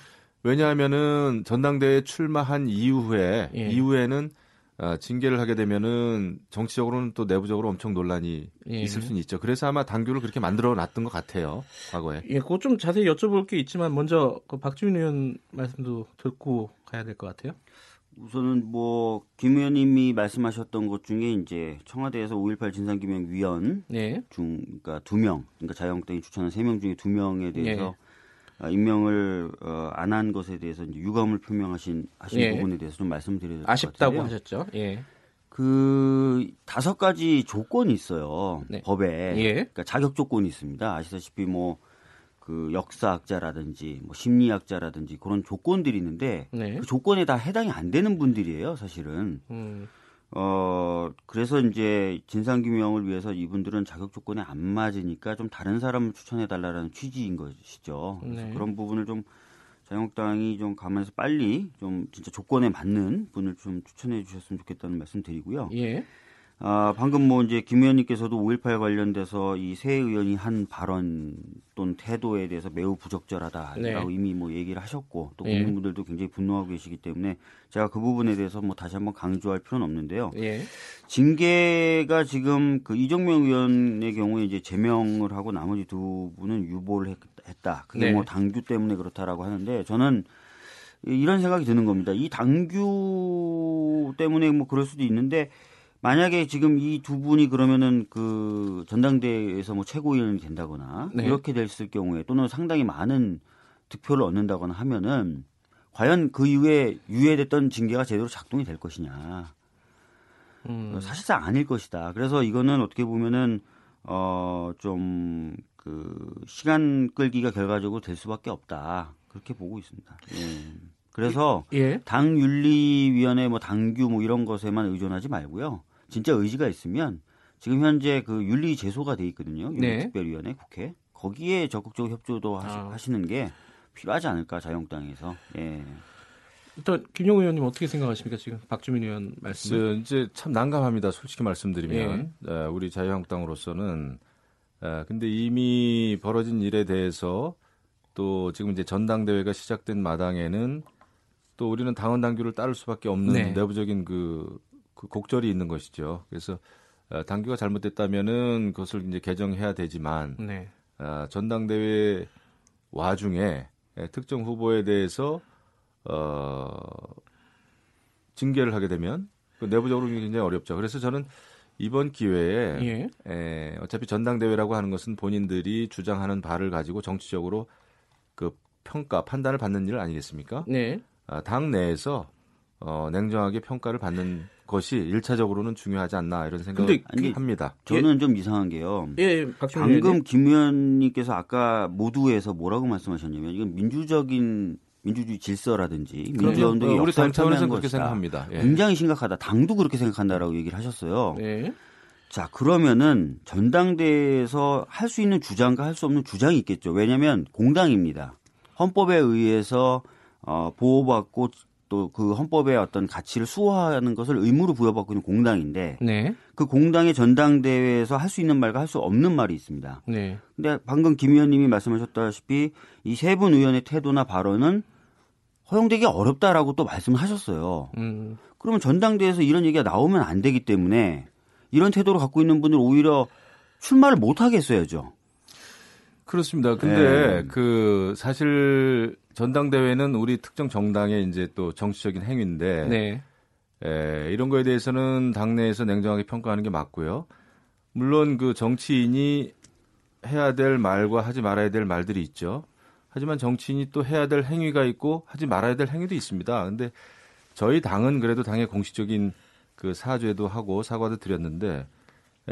왜냐하면은 전당대회 출마한 이후에 예. 이후에는 어, 징계를 하게 되면은 정치적으로는 또 내부적으로 엄청 논란이 예. 있을 수는 있죠. 그래서 아마 당규를 그렇게 만들어 놨던 것 같아요. 과거에. 예, 그거 좀 자세히 여쭤볼 게 있지만 먼저 그 박주민 의원 말씀도 듣고 가야 될 것 같아요. 우선은 뭐 김 의원님이 말씀하셨던 것 중에 이제 청와대에서 5.18 진상규명위원 네. 중 그러니까 두 명, 그러니까 자유한국당이 추천한 세 명 중에 두 명에 대해서 예. 아, 임명을 어, 안 한 것에 대해서 유감을 표명하신 하신 예. 부분에 대해서 좀 말씀드려야 될것 아쉽다고. 하셨죠. 예. 그 다섯 가지 조건이 있어요 네. 법에. 예. 그러니까 자격 조건이 있습니다. 아시다시피 뭐 그 역사학자라든지 뭐 심리학자라든지 그런 조건들이 있는데 네. 그 조건에 다 해당이 안 되는 분들이에요, 사실은. 음, 어, 그래서 이제 진상규명을 위해서 이분들은 자격 조건에 안 맞으니까 좀 다른 사람을 추천해달라는 취지인 것이죠. 그래서 네. 그런 부분을 좀 자유한국당이 좀 감안해서 빨리 좀 진짜 조건에 맞는 분을 좀 추천해 주셨으면 좋겠다는 말씀 드리고요. 예. 아, 방금 뭐 이제 김 의원님께서도 5.18 관련돼서 이 새 의원이 한 발언 또는 태도에 대해서 매우 부적절하다라고 네. 이미 뭐 얘기를 하셨고 또 예. 국민분들도 굉장히 분노하고 계시기 때문에 제가 그 부분에 대해서 뭐 다시 한번 강조할 필요는 없는데요. 예. 징계가 지금 그 이정명 의원의 경우에 이제 제명을 하고 나머지 두 분은 유보를 했, 다 그게 네. 뭐 당규 때문에 그렇다라고 하는데 저는 이런 생각이 드는 겁니다. 이 당규 때문에 뭐 그럴 수도 있는데 만약에 지금 이 두 분이 그러면은 그 전당대회에서 뭐 최고위원이 된다거나 네. 이렇게 됐을 경우에 또는 상당히 많은 득표를 얻는다거나 하면은 과연 그 이후에 유예됐던 징계가 제대로 작동이 될 것이냐. 음, 사실상 아닐 것이다. 그래서 이거는 어떻게 보면은 어좀 그 시간 끌기가 결과적으로 될 수밖에 없다. 그렇게 보고 있습니다. 예. 그래서 예. 당 윤리위원회 뭐 당규 뭐 이런 것에만 의존하지 말고요. 진짜 의지가 있으면 지금 현재 그 윤리 제소가 돼 있거든요. 네. 윤리특별위원회 국회 거기에 적극적으로 협조도 아. 하시, 는게 필요하지 않을까 자유한국당에서. 예. 일단 김용우 의원님 어떻게 생각하십니까 지금 박주민 의원 말씀? 이제 참 난감합니다. 솔직히 말씀드리면 예. 에, 우리 자유한국당으로서는 에, 근데 이미 벌어진 일에 대해서 또 지금 이제 전당대회가 시작된 마당에는 또 우리는 당원 당규를 따를 수밖에 없는 네. 내부적인 그, 그 곡절이 있는 것이죠. 그래서 어, 당규가 잘못됐다면은 그것을 이제 개정해야 되지만 네. 어, 전당대회 와중에 예, 특정 후보에 대해서 어, 징계를 하게 되면 그 내부적으로 굉장히 어렵죠. 그래서 저는 이번 기회에 예. 에, 어차피 전당대회라고 하는 것은 본인들이 주장하는 바를 가지고 정치적으로 그 평가 판단을 받는 일 아니겠습니까? 네. 아, 당 내에서 어, 냉정하게 평가를 받는 것이 일차적으로는 중요하지 않나 이런 생각을 근데 그- 합니다. 저는 좀 이상한 게요. 예, 예. 방금 김 의원님께서 아까 모두에서 뭐라고 말씀하셨냐면 이건 민주적인 민주주의 질서라든지 민주화 운동의 어, 우리 역사를 그렇게 것이다. 생각합니다. 예. 굉장히 심각하다. 당도 그렇게 생각한다라고 얘기를 하셨어요. 네. 자, 그러면은 전당대회에서 할 수 있는 주장과 할 수 없는 주장이 있겠죠. 왜냐하면 공당입니다. 헌법에 의해서 어, 보호받고 또 그 헌법의 어떤 가치를 수호하는 것을 의무로 부여받고 있는 공당인데 네. 그 공당의 전당대회에서 할 수 있는 말과 할 수 없는 말이 있습니다. 네. 근데 방금 김 의원님이 말씀하셨다시피 이 세 분 의원의 태도나 발언은 허용되기 어렵다라고 또 말씀하셨어요. 음. 그러면 전당대회에서 이런 얘기가 나오면 안 되기 때문에 이런 태도를 갖고 있는 분들 오히려 출마를 못 하게 했어야죠. 그렇습니다. 근데 네. 그 사실 전당대회는 우리 특정 정당의 이제 또 정치적인 행위인데 네. 에, 이런 거에 대해서는 당내에서 냉정하게 평가하는 게 맞고요. 물론 그 정치인이 해야 될 말과 하지 말아야 될 말들이 있죠. 하지만 정치인이 또 해야 될 행위가 있고 하지 말아야 될 행위도 있습니다. 근데 저희 당은 그래도 당의 공식적인 그 사죄도 하고 사과도 드렸는데 에,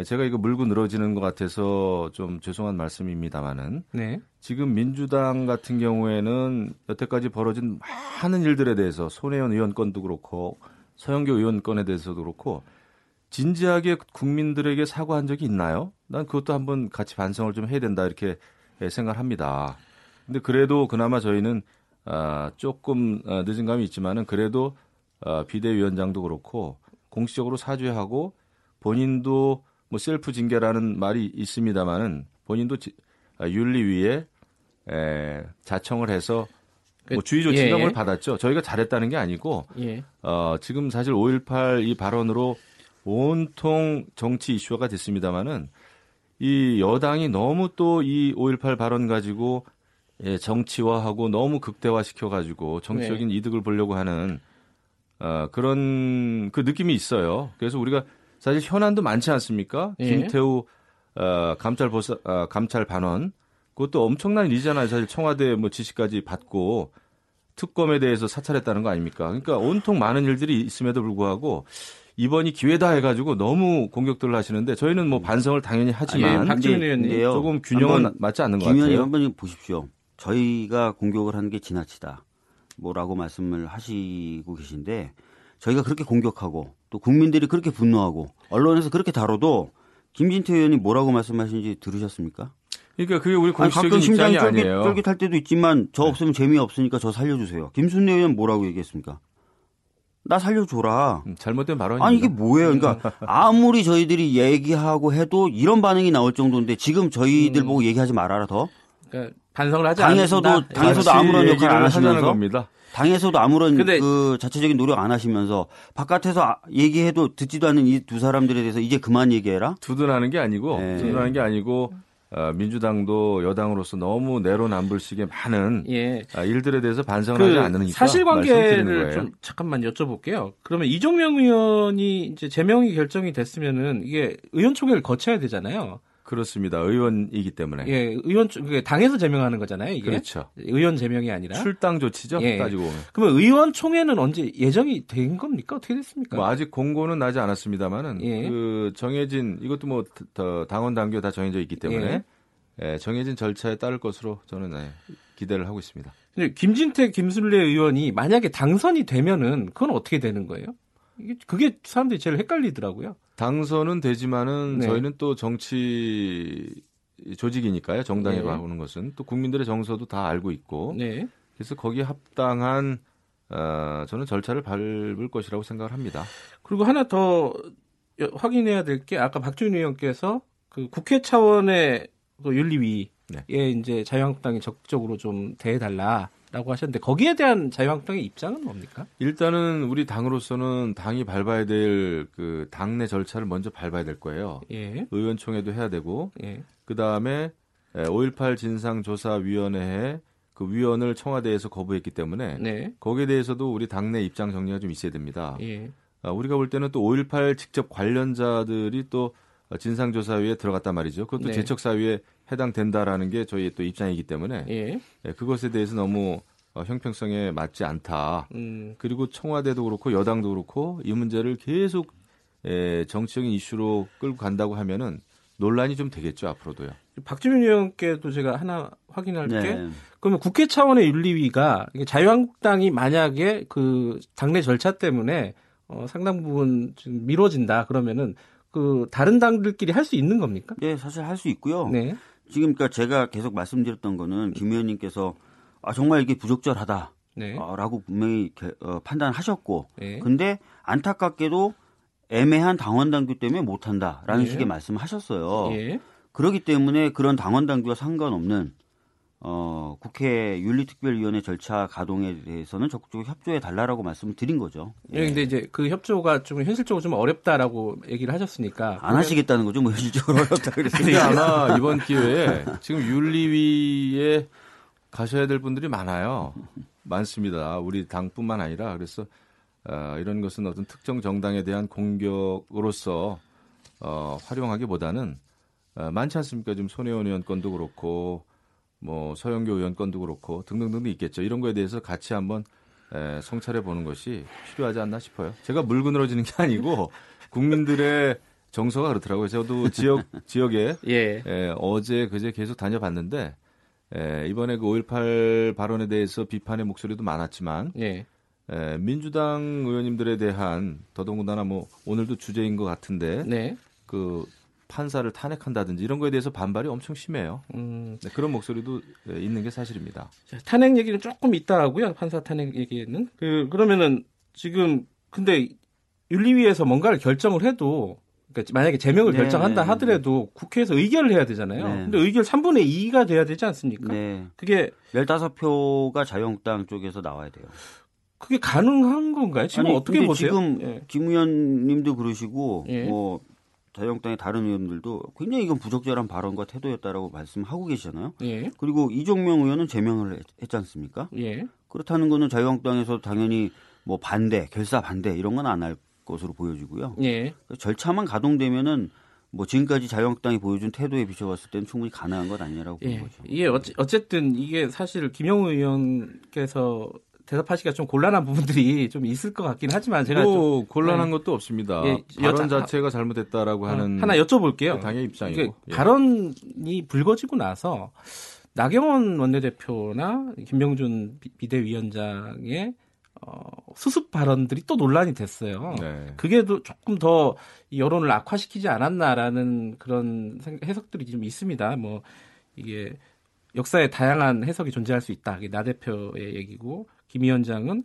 제가 이거 물고 늘어지는 것 같아서 좀 죄송한 말씀입니다만은 네. 지금 민주당 같은 경우에는 여태까지 벌어진 많은 일들에 대해서 손혜원 의원 건도 그렇고 서영교 의원 건에 대해서도 그렇고 진지하게 국민들에게 사과한 적이 있나요? 난 그것도 한번 같이 반성을 좀 해야 된다 이렇게 생각합니다. 근데 그래도 그나마 저희는 아, 조금 아, 늦은 감이 있지만은 그래도 아, 비대위원장도 그렇고 공식적으로 사죄하고 본인도 뭐 셀프 징계라는 말이 있습니다만은 본인도 지- 아, 윤리위에 에, 자청을 해서 뭐 그, 주의조 예. 지명을 받았죠. 저희가 잘했다는 게 아니고 예. 어, 지금 사실 5.18 이 발언으로 온통 정치 이슈화가 됐습니다만은 이 여당이 너무 또 이 5.18 발언 가지고 예, 정치화하고 너무 극대화시켜 가지고 정치적인 네. 이득을 보려고 하는 어, 그런 그 느낌이 있어요. 그래서 우리가 사실 현안도 많지 않습니까? 예. 김태우 어, 감찰 보사 어, 감찰 반원 그것도 엄청난 일이잖아요. 사실 청와대 뭐 지시까지 받고 특검에 대해서 사찰했다는 거 아닙니까? 그러니까 온통 많은 일들이 있음에도 불구하고 이번이 기회다 해가지고 너무 공격들을 하시는데 저희는 뭐 반성을 당연히 하지만 예, 의원님. 근데요, 조금 균형은 맞지 않는 것김 의원님 같아요. 한번 보십시오. 저희가 공격을 하는 게 지나치다. 뭐라고 말씀을 하시고 계신데 저희가 그렇게 공격하고 또 국민들이 그렇게 분노하고 언론에서 그렇게 다뤄도 김진태 의원이 뭐라고 말씀하시는지 들으셨습니까? 그러니까 그게 우리 아니, 공식적인 가끔 심장이 입장이 쫄깃, 아니에요. 쫄깃할 때도 있지만 저 없으면 재미없으니까 저 살려주세요. 김순례 의원 뭐라고 얘기했습니까? 나 살려줘라. 음, 잘못된 발언입니다. 아니 이게 뭐예요? 그러니까 [laughs] 아무리 저희들이 얘기하고 해도 이런 반응이 나올 정도인데 지금 저희들 음. 보고 얘기하지 말아라 더. 그러니까 반성을 하지 당에서도- 않는다. 당에서도 같이 아무런 역할 안 하시면서? 하자는 겁니다. 당에서도 아무런 근데- 그 자체적인 노력 안 하시면서 바깥에서 아- 얘기해도 듣지도 않는 이 두 사람들에 대해서 이제 그만 얘기해라. 두둔하는 게 아니고 네. 두둔하는 게 아니고 어, 민주당도 여당으로서 너무 내로남불식의 많은 예. 아, 일들에 대해서 반성을 그 하지 않으니까 사실관계를. 좀 잠깐만 여쭤볼게요. 그러면 이종명 의원이 이제 제명이 결정이 됐으면은 이게 의원총회를 거쳐야 되잖아요. 그렇습니다. 의원이기 때문에 예, 의원 당에서 제명하는 거잖아요. 이게 그렇죠. 의원 제명이 아니라. 출당 조치죠. 예. 따지고 보면. 그러면 의원 총회는 언제 예정이 된 겁니까? 어떻게 됐습니까? 뭐 아직 공고는 나지 않았습니다만은 예. 그 정해진 이것도 뭐더 당원 당규 다 정해져 있기 때문에 예, 정해진 절차에 따를 것으로 저는 예, 기대를 하고 있습니다. 근데 김진태, 김순례 의원이 만약에 당선이 되면은 그건 어떻게 되는 거예요? 이게 그게 사람들이 제일 헷갈리더라고요. 당선은 되지만은 네. 저희는 또 정치 조직이니까요. 정당에 네. 가오는 것은 또 국민들의 정서도 다 알고 있고 네. 그래서 거기에 합당한 어, 저는 절차를 밟을 것이라고 생각을 합니다. 그리고 하나 더 여- 확인해야 될 게 아까 박주민 의원께서 그 국회 차원의 그 윤리위에 네. 이제 자유한국당이 적극적으로 좀 대해달라 라고 하셨는데 거기에 대한 자유한국당의 입장은 뭡니까? 일단은 우리 당으로서는 당이 밟아야 될 그 당내 절차를 먼저 밟아야 될 거예요. 예, 의원총회도 해야 되고 예, 그 다음에 5.18 진상조사위원회에 그 위원을 청와대에서 거부했기 때문에 네, 거기에 대해서도 우리 당내 입장 정리가 좀 있어야 됩니다. 예, 아, 우리가 볼 때는 또 5.18 직접 관련자들이 또 진상조사위에 들어갔단 말이죠. 그것도 네. 제척사위에 해당된다라는 게 저희의 또 입장이기 때문에 예, 예, 그것에 대해서 너무 어, 형평성에 맞지 않다. 음, 그리고 청와대도 그렇고 여당도 그렇고 이 문제를 계속 에, 정치적인 이슈로 끌고 간다고 하면은 논란이 좀 되겠죠 앞으로도요. 박주민 의원께도 제가 하나 확인할 게 네. 그러면 국회 차원의 윤리위가 자유한국당이 만약에 그 당내 절차 때문에 어, 상당 부분 좀 미뤄진다 그러면은 그 다른 당들끼리 할 수 있는 겁니까? 네, 사실 할 수 있고요. 네. 지금 그러니까 제가 계속 말씀드렸던 거는 김 의원님께서 아 정말 이게 부적절하다. 네. 어, 라고 분명히 개- 어, 판단하셨고 네. 근데 안타깝게도 애매한 당원 당규 때문에 못한다라는 예. 식의 말씀을 하셨어요. 예. 그렇기 때문에 그런 당원 당규와 상관없는 어, 국회 윤리특별위원회 절차 가동에 대해서는 적극적으로 협조해 달라라고 말씀을 드린 거죠. 예. 근데 이제 그 협조가 좀 현실적으로 좀 어렵다라고 얘기를 하셨으니까 안 하시겠다는 거죠. 뭐 현실적으로 [laughs] 어렵다 그랬으니까. 아마 이번 기회에 지금 윤리위에 가셔야 될 분들이 많아요. 많습니다. 우리 당뿐만 아니라 그래서 어, 이런 것은 어떤 특정 정당에 대한 공격으로서 어, 활용하기보다는 어, 많지 않습니까? 지금 손혜원 의원 건도 그렇고 뭐 서영교 의원 건도 그렇고 등등등등 있겠죠. 이런 거에 대해서 같이 한번 에, 성찰해 보는 것이 필요하지 않나 싶어요. 제가 물그늘어지는 게 아니고 [laughs] 국민들의 정서가 그렇더라고요. 저도 지역 지역에 예. 에, 어제 그제 계속 다녀봤는데 에, 이번에 그 5.18 발언에 대해서 비판의 목소리도 많았지만 예. 에, 민주당 의원님들에 대한 더더군다나 뭐 오늘도 주제인 것 같은데 네. 그 판사를 탄핵한다든지 이런 거에 대해서 반발이 엄청 심해요. 음, 네, 그런 목소리도 에, 있는 게 사실입니다. 자, 탄핵 얘기는 조금 이따 하고요. 판사 탄핵 얘기는 그 그러면은 지금 근데 윤리위에서 뭔가를 결정을 해도 그러니까 만약에 제명을 네, 결정한다 네, 하더라도 국회에서 의결을 해야 되잖아요. 네. 근데 의결 3분의 2가 돼야 되지 않습니까? 네. 그게 15표가 자유한국당 쪽에서 나와야 돼요. 그게 가능한 건가요? 지금 아니, 어떻게 보세요? 지금 예. 김 의원님도 그러시고 예. 뭐 자유한국당의 다른 의원들도 굉장히 이건 부적절한 발언과 태도였다라고 말씀하고 계시잖아요. 예. 그리고 이종명 의원은 제명을 했, 했지 않습니까? 예. 그렇다는 거는 자유한국당에서 당연히 뭐 반대, 결사 반대 이런 건 안 할 것으로 보여지고요. 예. 절차만 가동되면은 뭐 지금까지 자유한국당이 보여준 태도에 비춰봤을 때는 충분히 가능한 것 아니냐라고 보는 예. 거죠. 이게 어찌, 어쨌든 이게 사실 김영우 의원께서 대답하시기가 좀 곤란한 부분들이 [laughs] 좀 있을 것 같긴 하지만 제가 좀뭐 곤란한 것도 없습니다. 예, 발언 자체가 잘못됐다라고 하는 하나 여쭤볼게요. 그 당의 입장이고. 예. 발언이 불거지고 나서 나경원 원내대표나 김병준 비- 비대위원장의 어, 수습 발언들이 또 논란이 됐어요. 네. 그게 또 조금 더 여론을 악화시키지 않았나라는 그런 생- 해석들이 좀 있습니다. 뭐 이게 역사에 다양한 해석이 존재할 수 있다. 이게 나 대표의 얘기고 김 위원장은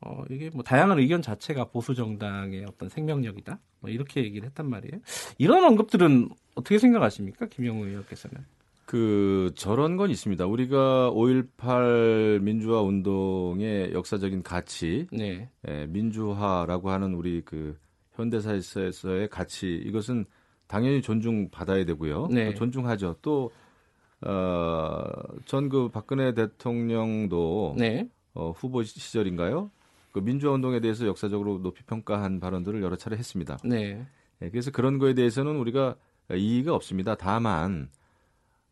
어 이게 뭐 다양한 의견 자체가 보수 정당의 어떤 생명력이다. 뭐 이렇게 얘기를 했단 말이에요. 이런 언급들은 어떻게 생각하십니까, 김영우 의원께서는? 그 저런 건 있습니다. 우리가 5.18 민주화 운동의 역사적인 가치, 네, 예, 민주화라고 하는 우리 그 현대사에서의 가치 이것은 당연히 존중받아야 되고요. 네. 또 존중하죠. 또 어, 전 그 박근혜 대통령도 네, 어, 후보 시절인가요? 그 민주화 운동에 대해서 역사적으로 높이 평가한 발언들을 여러 차례 했습니다. 네, 예, 그래서 그런 거에 대해서는 우리가 이의가 없습니다. 다만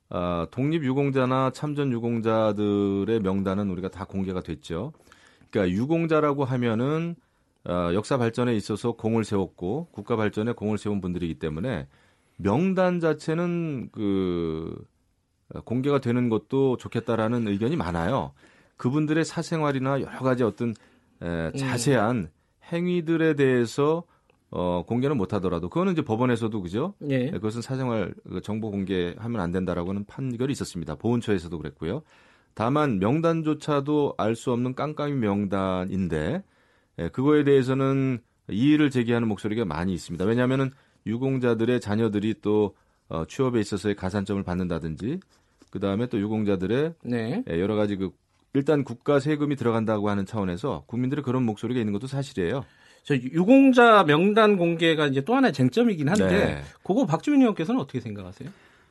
아, 독립 유공자나 참전 유공자들의 명단은 우리가 다 공개가 됐죠. 그러니까 유공자라고 하면은 어, 역사 발전에 있어서 공을 세웠고 국가 발전에 공을 세운 분들이기 때문에 명단 자체는 그 어, 공개가 되는 것도 좋겠다라는 의견이 많아요. 그분들의 사생활이나 여러 가지 어떤 에, 자세한 행위들에 대해서 어, 공개는 못하더라도 그거는 이제 법원에서도 그죠? 예, 그것은 사생활 그 정보 공개하면 안 된다라고는 판결이 있었습니다. 보훈처에서도 그랬고요. 다만 명단조차도 알 수 없는 깜깜이 명단인데 예, 그거에 대해서는 이의를 제기하는 목소리가 많이 있습니다. 왜냐하면은 유공자들의 자녀들이 또 어, 취업에 있어서의 가산점을 받는다든지 그 다음에 또 유공자들의 네, 예, 여러 가지 그 일단 국가 세금이 들어간다고 하는 차원에서 국민들의 그런 목소리가 있는 것도 사실이에요. 저 유공자 명단 공개가 이제 또 하나의 쟁점이긴 한데 네. 그거 박주민 의원께서는 어떻게 생각하세요?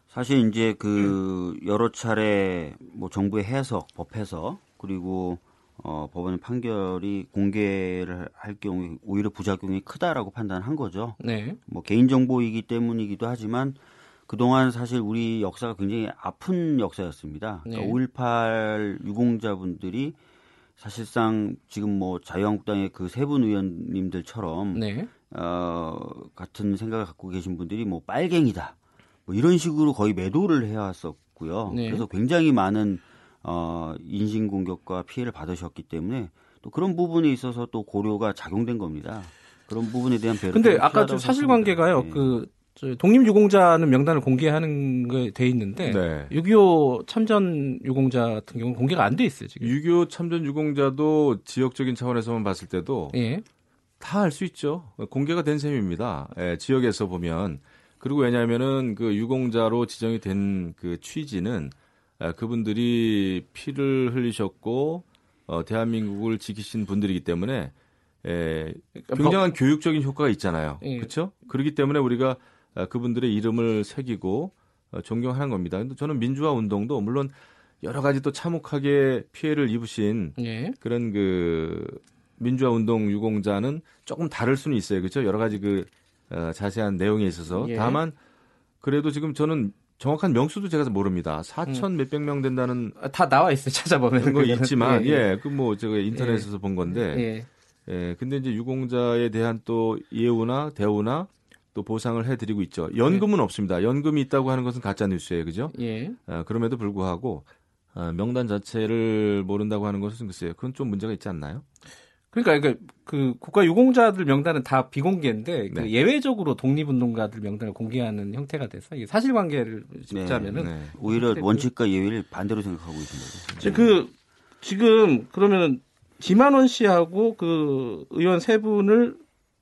사실 이제 그 여러 차례 뭐 정부의 해석, 법 해석 그리고 어, 법원의 판결이 공개를 할 경우에 오히려 부작용이 크다라고 판단한 거죠. 네, 뭐 개인정보이기 때문이기도 하지만 그동안 사실 우리 역사가 굉장히 아픈 역사였습니다. 네. 그러니까 5.18 유공자분들이 사실상 지금 뭐 자유한국당의 그 세 분 의원님들처럼 네, 어, 같은 생각을 갖고 계신 분들이 뭐 빨갱이다. 뭐 이런 식으로 거의 매도를 해왔었고요. 네. 그래서 굉장히 많은 어, 인신 공격과 피해를 받으셨기 때문에 또 그런 부분에 있어서 또 고려가 작용된 겁니다. 그런 부분에 대한 배려. 근데 아까 좀 사실관계가요. 네. 그저 독립유공자는 명단을 공개하는 게 돼 있는데 네. 6.25 참전 유공자 같은 경우는 공개가 안 돼 있어요 지금. 6.25 참전 유공자도 지역적인 차원에서만 봤을 때도 예. 다알 수 있죠. 공개가 된 셈입니다. 예, 지역에서 보면 그리고 왜냐하면은 그 유공자로 지정이 된 그 취지는 아, 그분들이 피를 흘리셨고 어, 대한민국을 지키신 분들이기 때문에 에, 굉장한 교육적인 효과가 있잖아요. 예. 그렇죠? 그렇기 때문에 우리가 아, 그분들의 이름을 새기고 어, 존경하는 겁니다. 근데 저는 민주화 운동도 물론 여러 가지 또 참혹하게 피해를 입으신 예. 그런 그 민주화 운동 유공자는 조금 다를 수는 있어요. 그렇죠? 여러 가지 그 어, 자세한 내용에 있어서 예. 다만 그래도 지금 저는 정확한 명수도 제가 모릅니다. 4천 몇백 명 된다는 아, 다 나와 있어요 찾아보면 거. 있지만 예, 예, 그 뭐 제가 인터넷에서 본 건데 예. 예, 근데 이제 유공자에 대한 또 예우나 대우나 또 보상을 해드리고 있죠. 연금은 없습니다. 연금이 있다고 하는 것은 가짜 뉴스예요, 그죠? 예. 아, 그럼에도 불구하고 아, 명단 자체를 모른다고 하는 것은 글쎄요, 그건 좀 문제가 있지 않나요? 그러니까, 그러니까 그 국가 유공자들 명단은 다 비공개인데 그 네. 예외적으로 독립운동가들 명단을 공개하는 형태가 돼서 이게 사실관계를 짚자면은 네. 오히려 그- 원칙과 예의를 반대로 생각하고 있습니다. 그 지금 그러면은 김한원 씨하고 그 의원 세 분을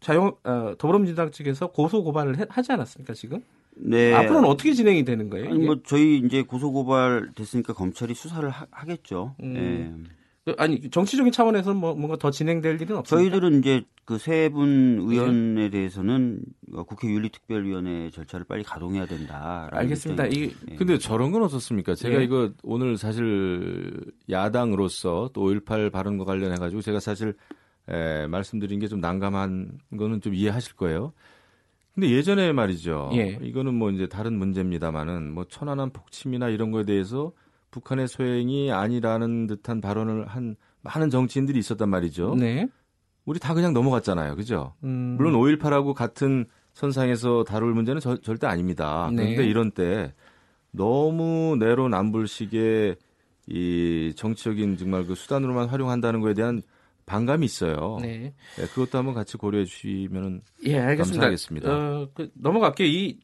자유 어, 더불어민주당 측에서 고소 고발을 해- 하지 않았습니까 지금? 네. 앞으로는 어떻게 진행이 되는 거예요? 아니 이게? 뭐 저희 이제 고소 고발 됐으니까 검찰이 수사를 하, 겠죠 음. 예. 그, 아니 정치적인 차원에서 뭐 뭔가 더 진행될 일은 없습니까? 저희들은 이제 그 세 분 의원에 대해서는 어, 국회 윤리특별위원회 절차를 빨리 가동해야 된다. 알겠습니다. 이 근데 저런 건 어떻습니까? 제가 예. 이거 오늘 사실 야당으로서 또 5.18 발언과 관련해 가지고 제가 사실 에, 말씀드린 게 좀 난감한 거는 좀 이해하실 거예요. 근데 예전에 말이죠. 예. 이거는 뭐 이제 다른 문제입니다만은 뭐 천안함 폭침이나 이런 거에 대해서 북한의 소행이 아니라는 듯한 발언을 한 많은 정치인들이 있었단 말이죠. 네. 우리 다 그냥 넘어갔잖아요. 그죠? 음, 물론 5.18하고 같은 선상에서 다룰 문제는 저- 절대 아닙니다. 네. 그런데 이런 때 너무 내로남불식의 이 정치적인 정말 그 수단으로만 활용한다는 거에 대한 반감이 있어요. 네. 네, 그것도 한번 같이 고려해 주시면 예, 알겠습니다. 감사하겠습니다. 어, 그, 넘어갈게요. 이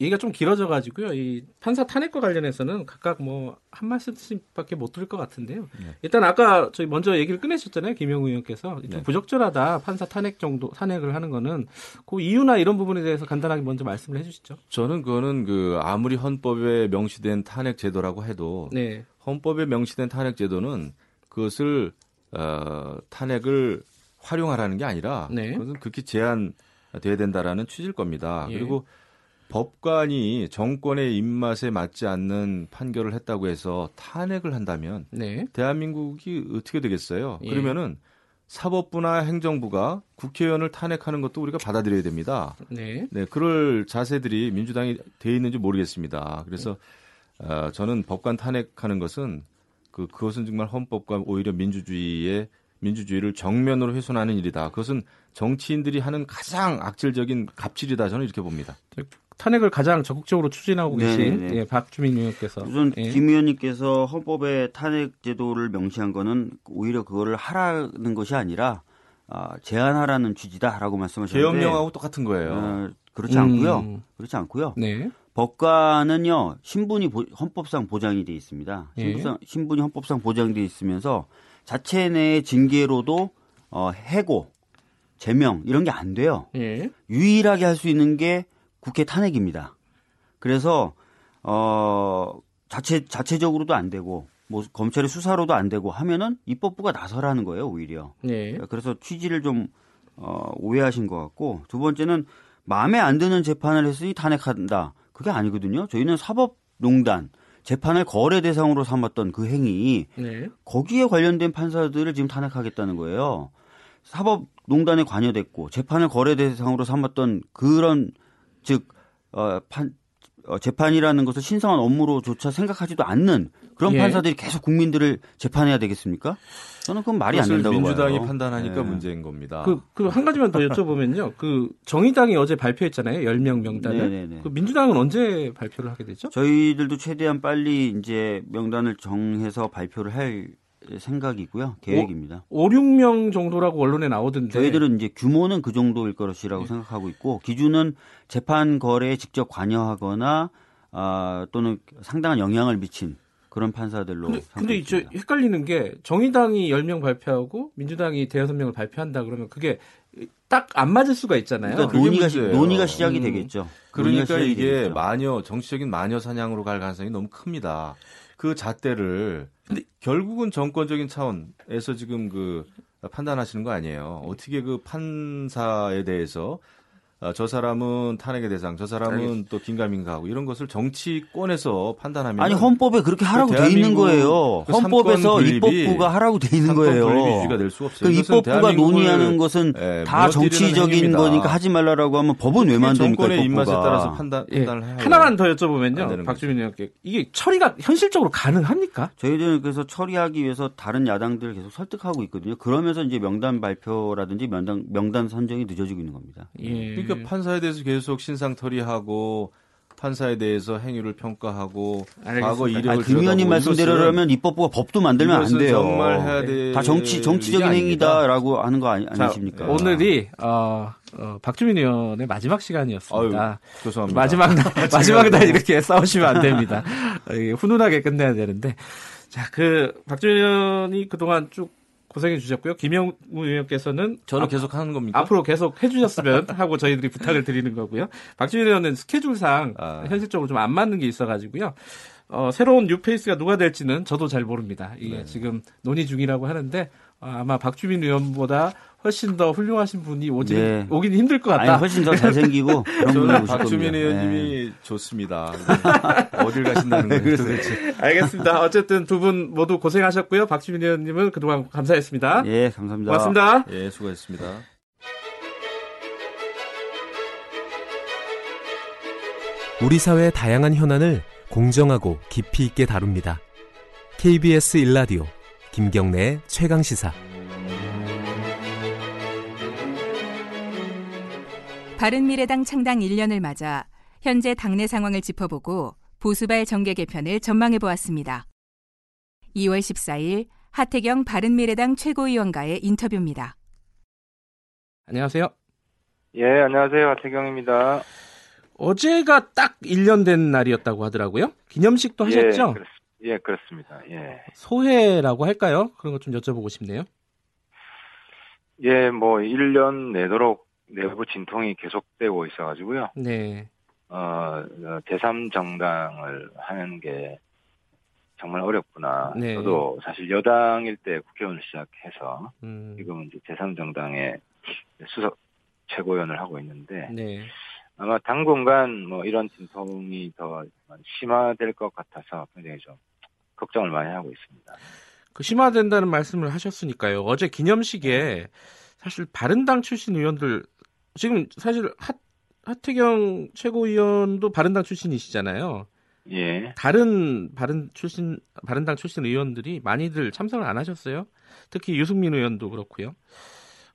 얘기가 좀 길어져 가지고요. 이 판사 탄핵과 관련해서는 각각 뭐 한 말씀씩밖에 못 드릴 것 같은데요. 네. 일단 아까 저희 먼저 얘기를 꺼내셨잖아요. 김영우 의원께서 좀 네. 부적절하다. 판사 탄핵 정도 탄핵을 하는 거는 그 이유나 이런 부분에 대해서 간단하게 먼저 말씀을 해 주시죠. 저는 그거는 그 아무리 헌법에 명시된 탄핵 제도라고 해도 네. 헌법에 명시된 탄핵 제도는 그것을 어, 탄핵을 활용하라는 게 아니라 네. 그것은 극히 제한돼야 된다라는 취지일 겁니다. 예. 그리고 법관이 정권의 입맛에 맞지 않는 판결을 했다고 해서 탄핵을 한다면 네. 대한민국이 어떻게 되겠어요? 예. 그러면은 사법부나 행정부가 국회의원을 탄핵하는 것도 우리가 받아들여야 됩니다. 네. 네, 그럴 자세들이 민주당이 돼 있는지 모르겠습니다. 그래서 어, 저는 법관 탄핵하는 것은 그 그것은 정말 헌법과 오히려 민주주의의 민주주의를 정면으로 훼손하는 일이다. 그것은 정치인들이 하는 가장 악질적인 갑질이다. 저는 이렇게 봅니다. 탄핵을 가장 적극적으로 추진하고 네, 계신 네, 네. 예, 박주민 의원께서 우선 예. 김 의원님께서 헌법에 탄핵 제도를 명시한 거는 오히려 그거를 하라는 것이 아니라 아, 제한하라는 취지다라고 말씀하셨는데 계엄령하고 똑같은 거예요. 어, 그렇지 않고요. 음. 그렇지 않고요. 네. 법관은요 신분이 보- 헌법상 보장이 돼 있습니다. 예. 신분상, 신분이 헌법상 보장돼 있으면서 자체 내의 징계로도 어, 해고, 제명 이런 게 안 돼요. 예. 유일하게 할 수 있는 게 국회 탄핵입니다. 그래서 어 자체 자체적으로도 안 되고 뭐 검찰의 수사로도 안 되고 하면은 입법부가 나서라는 거예요 오히려. 예. 그래서 취지를 좀 어, 오해하신 것 같고 두 번째는 마음에 안 드는 재판을 했으니 탄핵한다. 그게 아니거든요. 저희는 사법농단 재판을 거래 대상으로 삼았던 그 행위 네. 거기에 관련된 판사들을 지금 탄핵하겠다는 거예요. 사법농단에 관여됐고 재판을 거래 대상으로 삼았던 그런 즉 어, 판, 어, 재판이라는 것을 신성한 업무로조차 생각하지도 않는 그런 예. 판사들이 계속 국민들을 재판해야 되겠습니까? 저는 그건 말이 안 된다고 민주당이 봐요. 판단하니까 예. 문제인 겁니다. 그, 그, 한 가지만 더 여쭤보면요. 그, 정의당이 어제 발표했잖아요. 10명 명단을. 네네네. 그 민주당은 언제 발표를 하게 되죠? 저희들도 최대한 빨리 이제 명단을 정해서 발표를 할 생각이고요. 계획입니다. 5, 6명 정도라고 언론에 나오던데. 저희들은 이제 규모는 그 정도일 것이라고 네. 생각하고 있고 기준은 재판 거래에 직접 관여하거나 아, 또는 상당한 영향을 미친 그런 판사들로 근데, 근데 저 있습니다. 헷갈리는 게 정의당이 10명 발표하고 민주당이 대여섯 명을 발표한다 그러면 그게 딱 안 맞을 수가 있잖아요. 그러니까 논의가 시. 논의가 시작이 음. 되겠죠. 논의가 그러니까 시작이 이게 되겠죠. 마녀 정치적인 마녀 사냥으로 갈 가능성이 너무 큽니다. 그 잣대를 근데 결국은 정권적인 차원에서 지금 그 판단하시는 거 아니에요. 어떻게 그 판사에 대해서 아, 저 사람은 탄핵의 대상, 저 사람은 또 긴가민가하고 이런 것을 정치권에서 판단하면 아니 헌법에 그렇게 하라고 그돼 있는 거예요. 그 헌법에서 분립이 입법부가 하라고 돼 있는 거예요. 분립주의가 될 수 없어요. 그 입법부가 논의하는 것은 예, 다 정치적인. 거니까 하지 말라라고 하면 법은 왜 만듭니까? 정권의 입맛에. 따라서 판단, 예. 판단을 해요. 하나만 더안 여쭤보면요. 박주민 의원께 이게 처리가 현실적으로 가능합니까? 저희들은 그래서 처리하기 위해서 다른 야당들을 계속 설득하고 있거든요. 그러면서 이제 명단 발표라든지 명단 명단 선정이 늦어지고 있는 겁니다. 예. 그러니까 판사에 대해서 계속 신상 털이하고 판사에 대해서 행위를 평가하고 알겠습니다. 과거 이력을 아니, 김 의원님 말씀대로라면 입법부가 법도 만들면 안 돼요. 정말 해야 될다 정치 정치적인. 행위다라고 하는 거 아니, 자, 아니 십니까? 오늘이 어, 어, 박주민 의원의 마지막 시간이었습니다. 아유, 죄송합니다. 마지막 날, [laughs] 마지막 날 이렇게 싸우시면 안 됩니다. 어, 훈훈하게 끝내야 되는데. 자, 그, 박주민 의원이 그동안 쭉 고생해 주셨고요. 김영우 의원께서는 저는 앞- 계속 하는 겁니까? 앞으로 계속 해주셨으면 [laughs] 하고 저희들이 부탁을 드리는 거고요. 박주민 의원은 스케줄상 아. 현실적으로 좀 안 맞는 게 있어가지고요. 어, 새로운 뉴페이스가 누가 될지는 저도 잘 모릅니다. 이게 네. 지금 논의 중이라고 하는데 어, 아마 박주민 의원보다 훨씬 더 훌륭하신 분이 오지, 네. 오긴 힘들 것 아니 같다. 훨씬 더 잘생기고 [laughs] 그런 분이 박주민 겁니다. 의원님이 네. 좋습니다. 어딜 가신다는 거예요? 도대체. 알겠습니다. 어쨌든 두 분 모두 고생하셨고요. 박주민 의원님은 그동안 감사했습니다. 예, 감사합니다. 고맙습니다. 예, 수고했습니다. 우리 사회의 다양한 현안을 공정하고 깊이 있게 다룹니다. KBS 일라디오 김경래의 최강 시사. 바른미래당 창당 1년을 맞아 현재 당내 상황을 짚어보고 보수발 정계 개편을 전망해 보았습니다. 2월 14일 하태경 바른미래당 최고위원과의 인터뷰입니다. 안녕하세요. 예, 안녕하세요. 하태경입니다. 어제가 딱 1년 된 날이었다고 하더라고요. 기념식도 하셨죠? 예, 그렇, 예, 그렇습니다. 예. 소회라고 할까요? 그런 거좀 여쭤보고 싶네요. 예, 뭐 1년 내도록 내부 진통이 계속되고 있어가지고요. 네. 어, 제3정당을 하는 게 정말 어렵구나. 네. 저도 사실 여당일 때 국회의원을 시작해서 음, 지금은 이제 제3정당의 수석 최고위원을 하고 있는데 네. 아마 당분간 뭐 이런 진통이 더 심화될 것 같아서 굉장히 좀 걱정을 많이 하고 있습니다. 그 심화된다는 말씀을 하셨으니까요. 어제 기념식에 사실 바른당 출신 의원들 지금 사실 하, 하태경 최고위원도 바른당 출신이시잖아요. 예. 다른 바른 출신 바른당 출신 의원들이 많이들 참석을 안 하셨어요. 특히 유승민 의원도 그렇고요.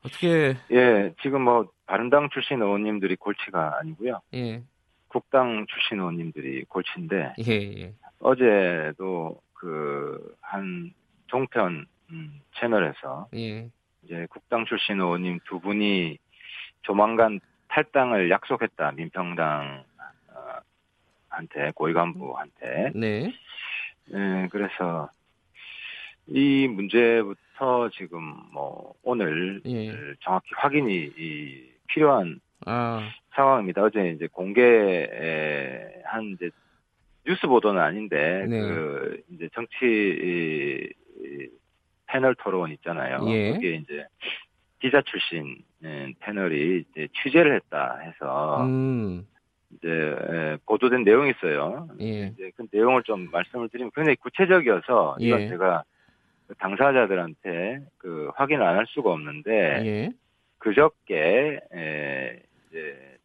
어떻게 예, 지금 뭐 바른당 출신 의원님들이 골치가 아니고요. 예. 국당 출신 의원님들이 골치인데 예, 예. 어제도 그 한 종편 음, 채널에서 예. 이제 국당 출신 의원님 두 분이 조만간 탈당을 약속했다 민평당 어, 한테 고위 간부한테 네. 예, 그래서 이 문제부터 지금 뭐 오늘 예. 정확히 확인이 이 필요한 아, 상황입니다. 어제 이제 공개한 이제 뉴스 보도는 아닌데 네. 그 이제 정치 패널 토론 있잖아요. 예. 거기에 이제 기자 출신 예, 패널이 이제 취재를 했다 해서 음. 이제 에, 보도된 내용이 있어요. 예. 이제 그 내용을 좀 말씀을 드리면 굉장히 구체적이어서 이건 예. 제가 그 당사자들한테 그 확인을 안할 수가 없는데 예. 그저께 에, 이제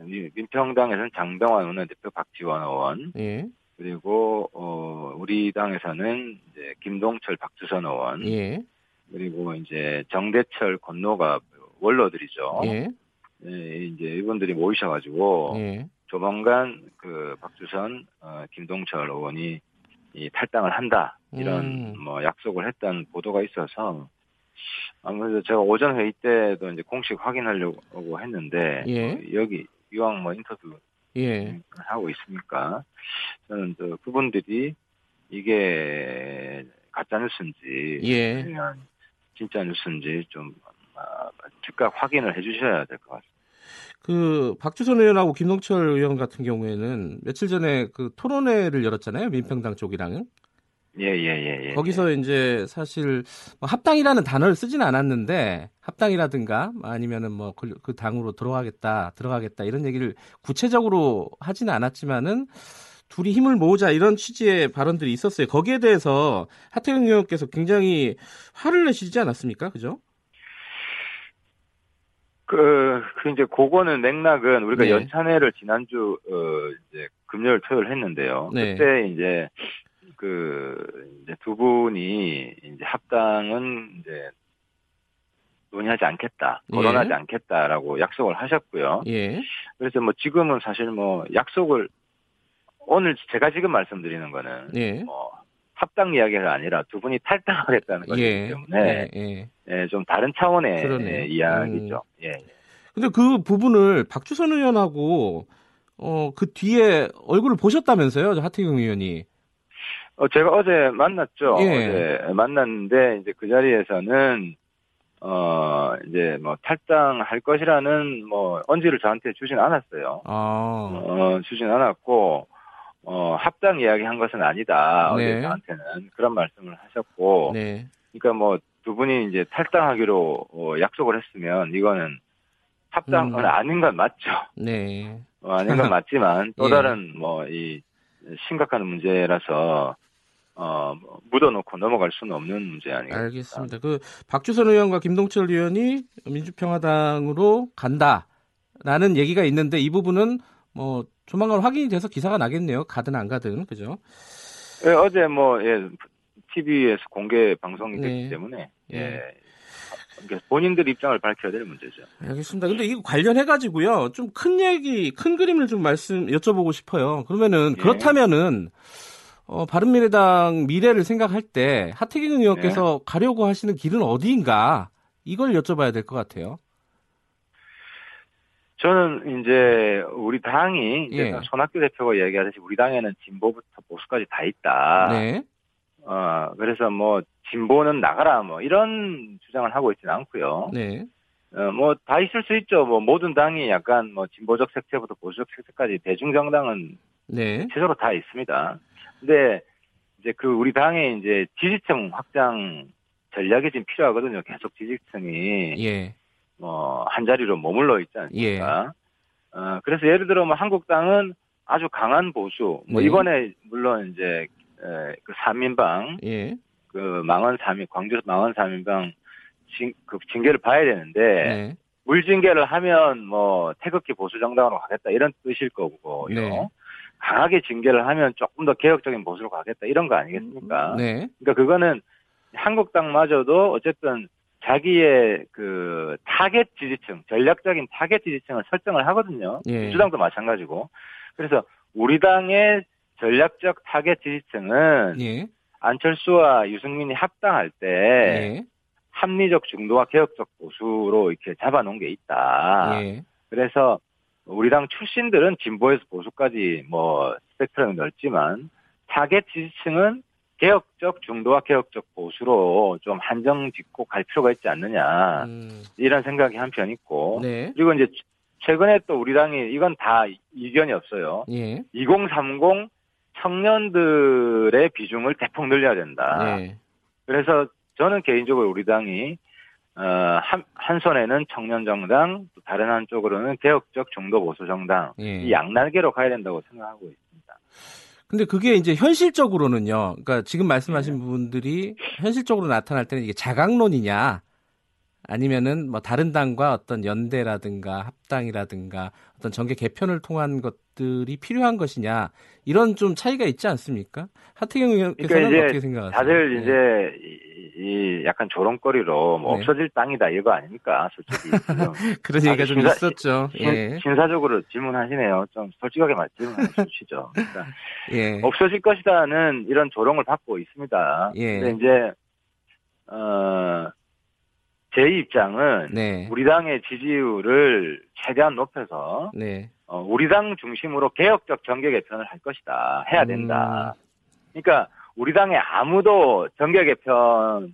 민- 민평당에서는 장병환 원내대표 박지원 의원 예. 그리고 어 우리 당에서는 이제 김동철 박주선 의원 예. 그리고 이제 정대철 권노가 원로들이죠. 예. 예, 이제 이분들이 모이셔가지고 예. 조만간 그 박주선, 어, 김동철 의원이 이 탈당을 한다 이런 음. 뭐 약속을 했던 보도가 있어서 아무래도 제가 오전 회의 때도 이제 공식 확인하려고 했는데 예. 어, 여기 이왕 뭐 인터뷰 예. 하고 있으니까 저는 또 그분들이 이게 가짜 뉴스인지 예. 아니면 진짜 뉴스인지 좀 아, 즉각 확인을 해주셔야 될 것 같습니다. 그 박주선 의원하고 김동철 의원 같은 경우에는 며칠 전에 그 토론회를 열었잖아요. 민평당 쪽이랑. 예예 예 예, 거기서 이제 사실 뭐 합당이라는 단어를 쓰진 않았는데 합당이라든가 아니면은 뭐 그 당으로 들어가겠다 들어가겠다 이런 얘기를 구체적으로 하지는 않았지만은 둘이 힘을 모으자 이런 취지의 발언들이 있었어요. 거기에 대해서 하태경 의원께서 굉장히 화를 내시지 않았습니까? 그죠? 그, 그 이제 그거는 맥락은 우리가 네. 연찬회를 지난주 어 이제 금요일 토요일 했는데요. 네. 그때 이제 그 이제 두 분이 이제 합당은 이제 논의하지 않겠다, 예. 거론하지 않겠다라고 약속을 하셨고요. 예. 그래서 뭐 지금은 사실 뭐 약속을 오늘 제가 지금 말씀드리는 거는 예. 뭐 합당 이야기가 아니라 두 분이 탈당하겠다는 거기 예. 때문에 예. 예. 예, 좀 다른 차원의 그러네요. 예, 이야기죠. 예. 근데 그 부분을 박주선 의원하고 어 그 뒤에 얼굴을 보셨다면서요, 하태경 의원이. 어, 제가 어제 만났죠. 예. 어제 만났는데, 이제 그 자리에서는, 어, 이제 뭐 탈당할 것이라는 뭐 언지를 저한테 주진 않았어요. 아. 어, 주진 않았고, 어, 합당 이야기 한 것은 아니다. 네. 어제 저한테는. 그런 말씀을 하셨고, 네. 그러니까 뭐 두 분이 이제 탈당하기로 어, 약속을 했으면 이거는 합당은 음. 아닌 건 맞죠. 네. 어, 아닌 건 맞지만 [laughs] 또 예. 다른 뭐이 심각한 문제라서 어 뭐, 묻어놓고 넘어갈 수는 없는 문제 아니겠습니까? 알겠습니다. 그 박주선 의원과 김동철 의원이 민주평화당으로 간다라는 얘기가 있는데 이 부분은 뭐 조만간 확인이 돼서 기사가 나겠네요. 가든 안 가든 그죠? 예, 어제 뭐 예, TV에서 공개 방송이 됐기 네. 때문에 예. 예. 그러니까 본인들 입장을 밝혀야 될 문제죠. 알겠습니다. 근데 이거 관련해 가지고요. 좀 큰 얘기, 큰 그림을 좀 말씀 여쭤보고 싶어요. 그러면은 예. 그렇다면은 어, 바른미래당 미래를 생각할 때 하태경 의원께서 네. 가려고 하시는 길은 어디인가 이걸 여쭤봐야 될 것 같아요. 저는 이제 우리 당이 이제 예. 손학규 대표가 이야기하듯이 우리 당에는 진보부터 보수까지 다 있다. 네, 어 그래서 뭐 진보는 나가라 뭐 이런 주장을 하고 있지는 않고요. 네, 어, 뭐, 다 있을 수 있죠. 뭐, 모든 당이 약간 뭐, 진보적 색채부터 보수적 색채까지 대중정당은 네, 최소로 다 있습니다. 근데, 이제 그 우리 당의 이제 지지층 확장 전략이 지금 필요하거든요. 계속 지지층이, 예, 뭐, 한 자리로 머물러 있지 않습니까? 어, 그래서 예를 들어 뭐, 한국당은 아주 강한 보수, 뭐, 네. 이번에 물론 이제, 에, 그 3인방, 예, 그 망언 3인, 광주 망언 3인방 징, 그 징계를 봐야 되는데, 네, 물징계를 하면 뭐 태극기 보수 정당으로 가겠다 이런 뜻일 거고요. 네. 강하게 징계를 하면 조금 더 개혁적인 보수로 가겠다 이런 거 아니겠습니까? 네, 그러니까 그거는 한국당마저도 어쨌든 자기의 그 타겟 지지층, 전략적인 타겟 지지층을 설정을 하거든요. 예. 민주당도 마찬가지고. 그래서 우리 당의 전략적 타겟 지지층은 예, 안철수와 유승민이 합당할 때 예, 합리적 중도와 개혁적 보수로 이렇게 잡아놓은 게 있다. 예, 그래서 우리 당 출신들은 진보에서 보수까지 뭐 스펙트럼이 넓지만 타겟 지지층은 개혁적 중도와 개혁적 보수로 좀 한정 짓고 갈 필요가 있지 않느냐 음, 이런 생각이 한편 있고 네, 그리고 이제 최근에 또 우리 당이 이건 다 이견이 없어요. 예, 2030 청년들의 비중을 대폭 늘려야 된다. 예, 그래서 저는 개인적으로 우리 당이 어, 한, 한 손에는 청년 정당, 또 다른 한쪽으로는 개혁적 중도 보수 정당 예. 이 양날개로 가야 된다고 생각하고 있습니다. 근데 그게 이제 현실적으로는요. 그러니까 지금 네. 말씀하신 부분들이 현실적으로 나타날 때는 이게 자강론이냐 아니면은 뭐 다른 당과 어떤 연대라든가 합당이라든가 어떤 정계 개편을 통한 것 것들이 필요한 것이냐 이런 좀 차이가 있지 않습니까? 하태경 의원께서는 그러니까 어떻게 생각하세요? 다들 네. 이제 이, 이 약간 조롱거리로 뭐 네. 없어질 땅이다 이거 아닙니까? 솔직히 [laughs] 그런 얘기가 좀 심사- 있었죠. 신- 예. 신사적으로 질문하시네요. 좀 솔직하게 말 질문해 주시죠. 그러니까 예. 없어질 것이다는 이런 조롱을 받고 있습니다. 예. 근데 이제 어, 제 입장은 네. 우리 당의 지지율을 최대한 높여서 네. 어, 우리 당 중심으로 개혁적 정계 개편을 할 것이다. 해야 된다. 음. 그러니까 우리 당에 아무도 정계 개편에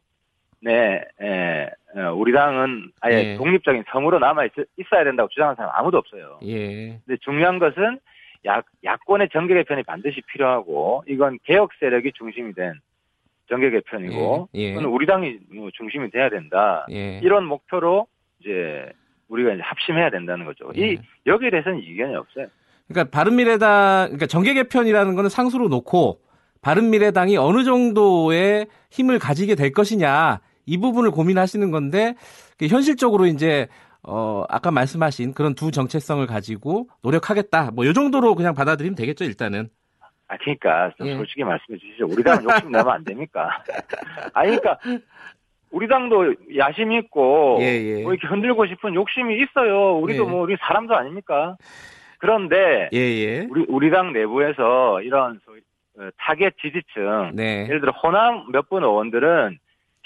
에, 어, 우리 당은 아예 예. 독립적인 섬으로 남아 있, 어야 된다고 주장하는 사람 아무도 없어요. 예. 근데 중요한 것은 야, 야권의 정계 개편이 반드시 필요하고 이건 개혁 세력이 중심이 된 정계 개편이고 예, 예. 이건 우리 당이 뭐 중심이 돼야 된다. 예. 이런 목표로 이제 우리가 이제 합심해야 된다는 거죠. 예. 이 여기에 대해서는 이견이 없어요. 그러니까 바른미래당 그러니까 정계 개편이라는 거는 상수로 놓고 바른미래당이 어느 정도의 힘을 가지게 될 것이냐 이 부분을 고민하시는 건데 그 현실적으로 이제 어 아까 말씀하신 그런 두 정체성을 가지고 노력하겠다 뭐 요 정도로 그냥 받아들이면 되겠죠 일단은 아, 그러니까 좀 예. 솔직히 말씀해 주시죠. 우리 당은 욕심 내면 안 됩니까? [laughs] 아니, 그러니까 우리 당도 야심 있고 예, 예. 뭐 이렇게 흔들고 싶은 욕심이 있어요. 우리도 예. 뭐 우리 사람도 아닙니까? 그런데 예예 우리 우리 당 내부에서 이런 소위 어, 타겟 지지층 네 예를 들어 호남 몇 분 의원들은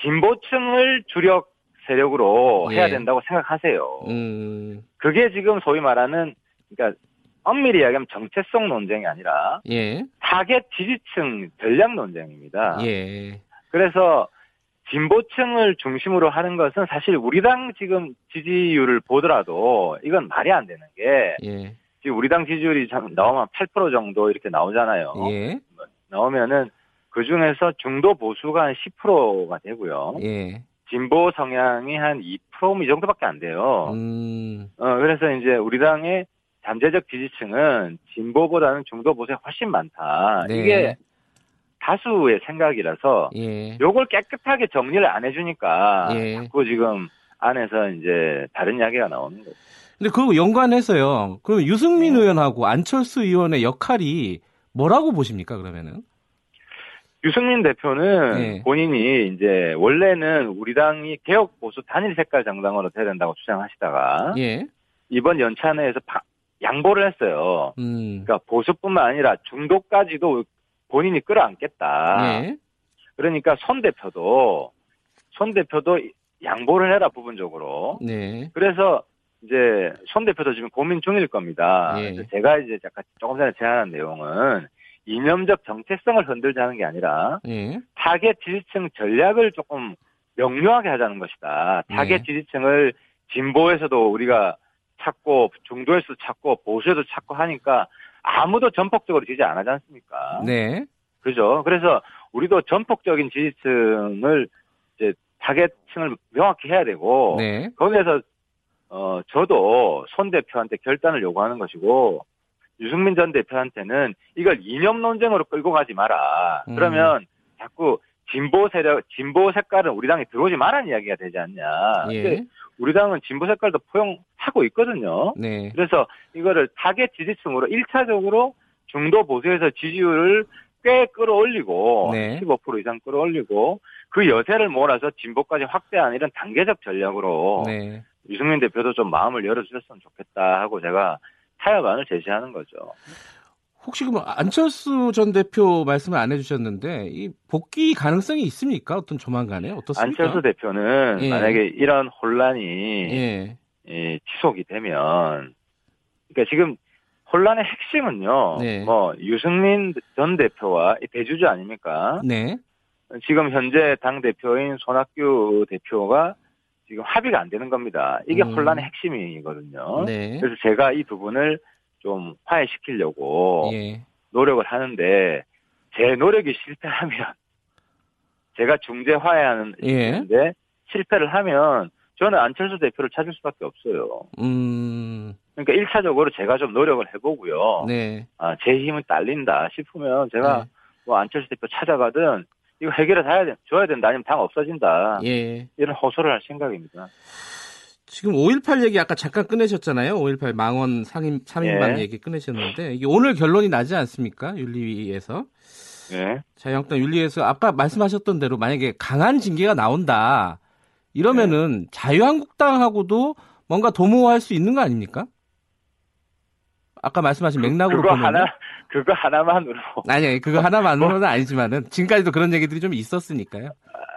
진보층을 주력 세력으로 예. 해야 된다고 생각하세요. 음 그게 지금 소위 말하는 그러니까 엄밀히 이야기하면 정체성 논쟁이 아니라 예, 타겟 지지층 전략 논쟁입니다. 예, 그래서 진보층을 중심으로 하는 것은 사실 우리 당 지금 지지율을 보더라도 이건 말이 안 되는 게 예, 지금 우리 당 지지율이 참 나오면 8% 정도 이렇게 나오잖아요. 예, 나오면은 그 중에서 중도 보수가 한 10%가 되고요. 예, 진보 성향이 한 2%이 정도밖에 안 돼요. 음, 어, 그래서 이제 우리 당의 잠재적 지지층은 진보보다는 중도 보수가 훨씬 많다. 네. 이게 다수의 생각이라서 예, 요걸 깨끗하게 정리를 안 해주니까 예. 자꾸 지금 안에서 이제 다른 이야기가 나오는 거죠. 근데 그거 연관해서요. 그럼 유승민 네. 의원하고 안철수 의원의 역할이 뭐라고 보십니까 그러면은? 유승민 대표는 네. 본인이 이제 원래는 우리 당이 개혁 보수 단일 색깔 정당으로 돼야 된다고 주장하시다가 예, 이번 연찬회에서 바- 양보를 했어요. 음, 그러니까 보수뿐만 아니라 중도까지도 본인이 끌어안겠다. 예, 그러니까 손 대표도 손 대표도 양보를 해라 부분적으로. 네, 그래서 이제 손 대표도 지금 고민 중일 겁니다. 예. 그래서 제가 이제 약간 조금 전에 제안한 내용은 이념적 정체성을 흔들자는 게 아니라 예, 타겟 지지층 전략을 조금 명료하게 하자는 것이다. 타겟 네. 지지층을 진보에서도 우리가 찾고 중도에서도 찾고 보수에도 찾고 하니까 아무도 전폭적으로 지지 안 하지 않습니까? 네, 그죠? 그래서 우리도 전폭적인 지지층을 이제 타겟층을 명확히 해야 되고 네, 거기에서 어 저도 손 대표한테 결단을 요구하는 것이고 유승민 전 대표한테는 이걸 이념 논쟁으로 끌고 가지 마라. 음. 그러면 자꾸 진보 세력, 진보 색깔은 우리 당에 들어오지 말라는 이야기가 되지 않냐. 예, 우리 당은 진보 색깔도 포용하고 있거든요. 네, 그래서 이거를 타겟 지지층으로 1차적으로 중도 보수에서 지지율을 꽤 끌어올리고 네. 15% 이상 끌어올리고 그 여세를 몰아서 진보까지 확대하는 이런 단계적 전략으로 네. 유승민 대표도 좀 마음을 열어주셨으면 좋겠다 하고 제가 타협안을 제시하는 거죠. 혹시 그럼 안철수 전 대표 말씀을 안 해주셨는데 이 복귀 가능성이 있습니까? 어떤 조만간에 어떻습니까? 안철수 대표는 예. 만약에 이런 혼란이 예, 예, 지속이 되면 그러니까 지금 혼란의 핵심은요. 네. 뭐 유승민 전 대표와 이 대주주 아닙니까? 네, 지금 현재 당 대표인 손학규 대표가 지금 합의가 안 되는 겁니다. 이게 음. 혼란의 핵심이거든요. 네, 그래서 제가 이 부분을 좀 화해시키려고 예, 노력을 하는데 제 노력이 실패하면 [laughs] 제가 중재 화해하는 예. 있는데 실패를 하면 저는 안철수 대표를 찾을 수밖에 없어요. 음, 그러니까 1차적으로 제가 좀 노력을 해보고요. 네, 아, 제 힘은 딸린다 싶으면 제가 네. 뭐 안철수 대표 찾아가든 이거 해결해 줘야, 돼, 줘야 된다 아니면 당 없어진다 예. 이런 호소를 할 생각입니다. 지금 5.18 얘기 아까 잠깐 꺼내셨잖아요. 5.18 망원 상임 3인방 예. 얘기 꺼내셨는데 이게 오늘 결론이 나지 않습니까? 윤리위에서. 예. 자유한국당 윤리위에서 아까 말씀하셨던 대로 만약에 강한 징계가 나온다. 이러면은 자유한국당하고도 뭔가 도모할 수 있는 거 아닙니까? 아까 말씀하신 맥락으로 그거 보면 하나 그거 하나만으로 아니, 그거 하나만으로는 아니지만은 지금까지도 그런 얘기들이 좀 있었으니까요.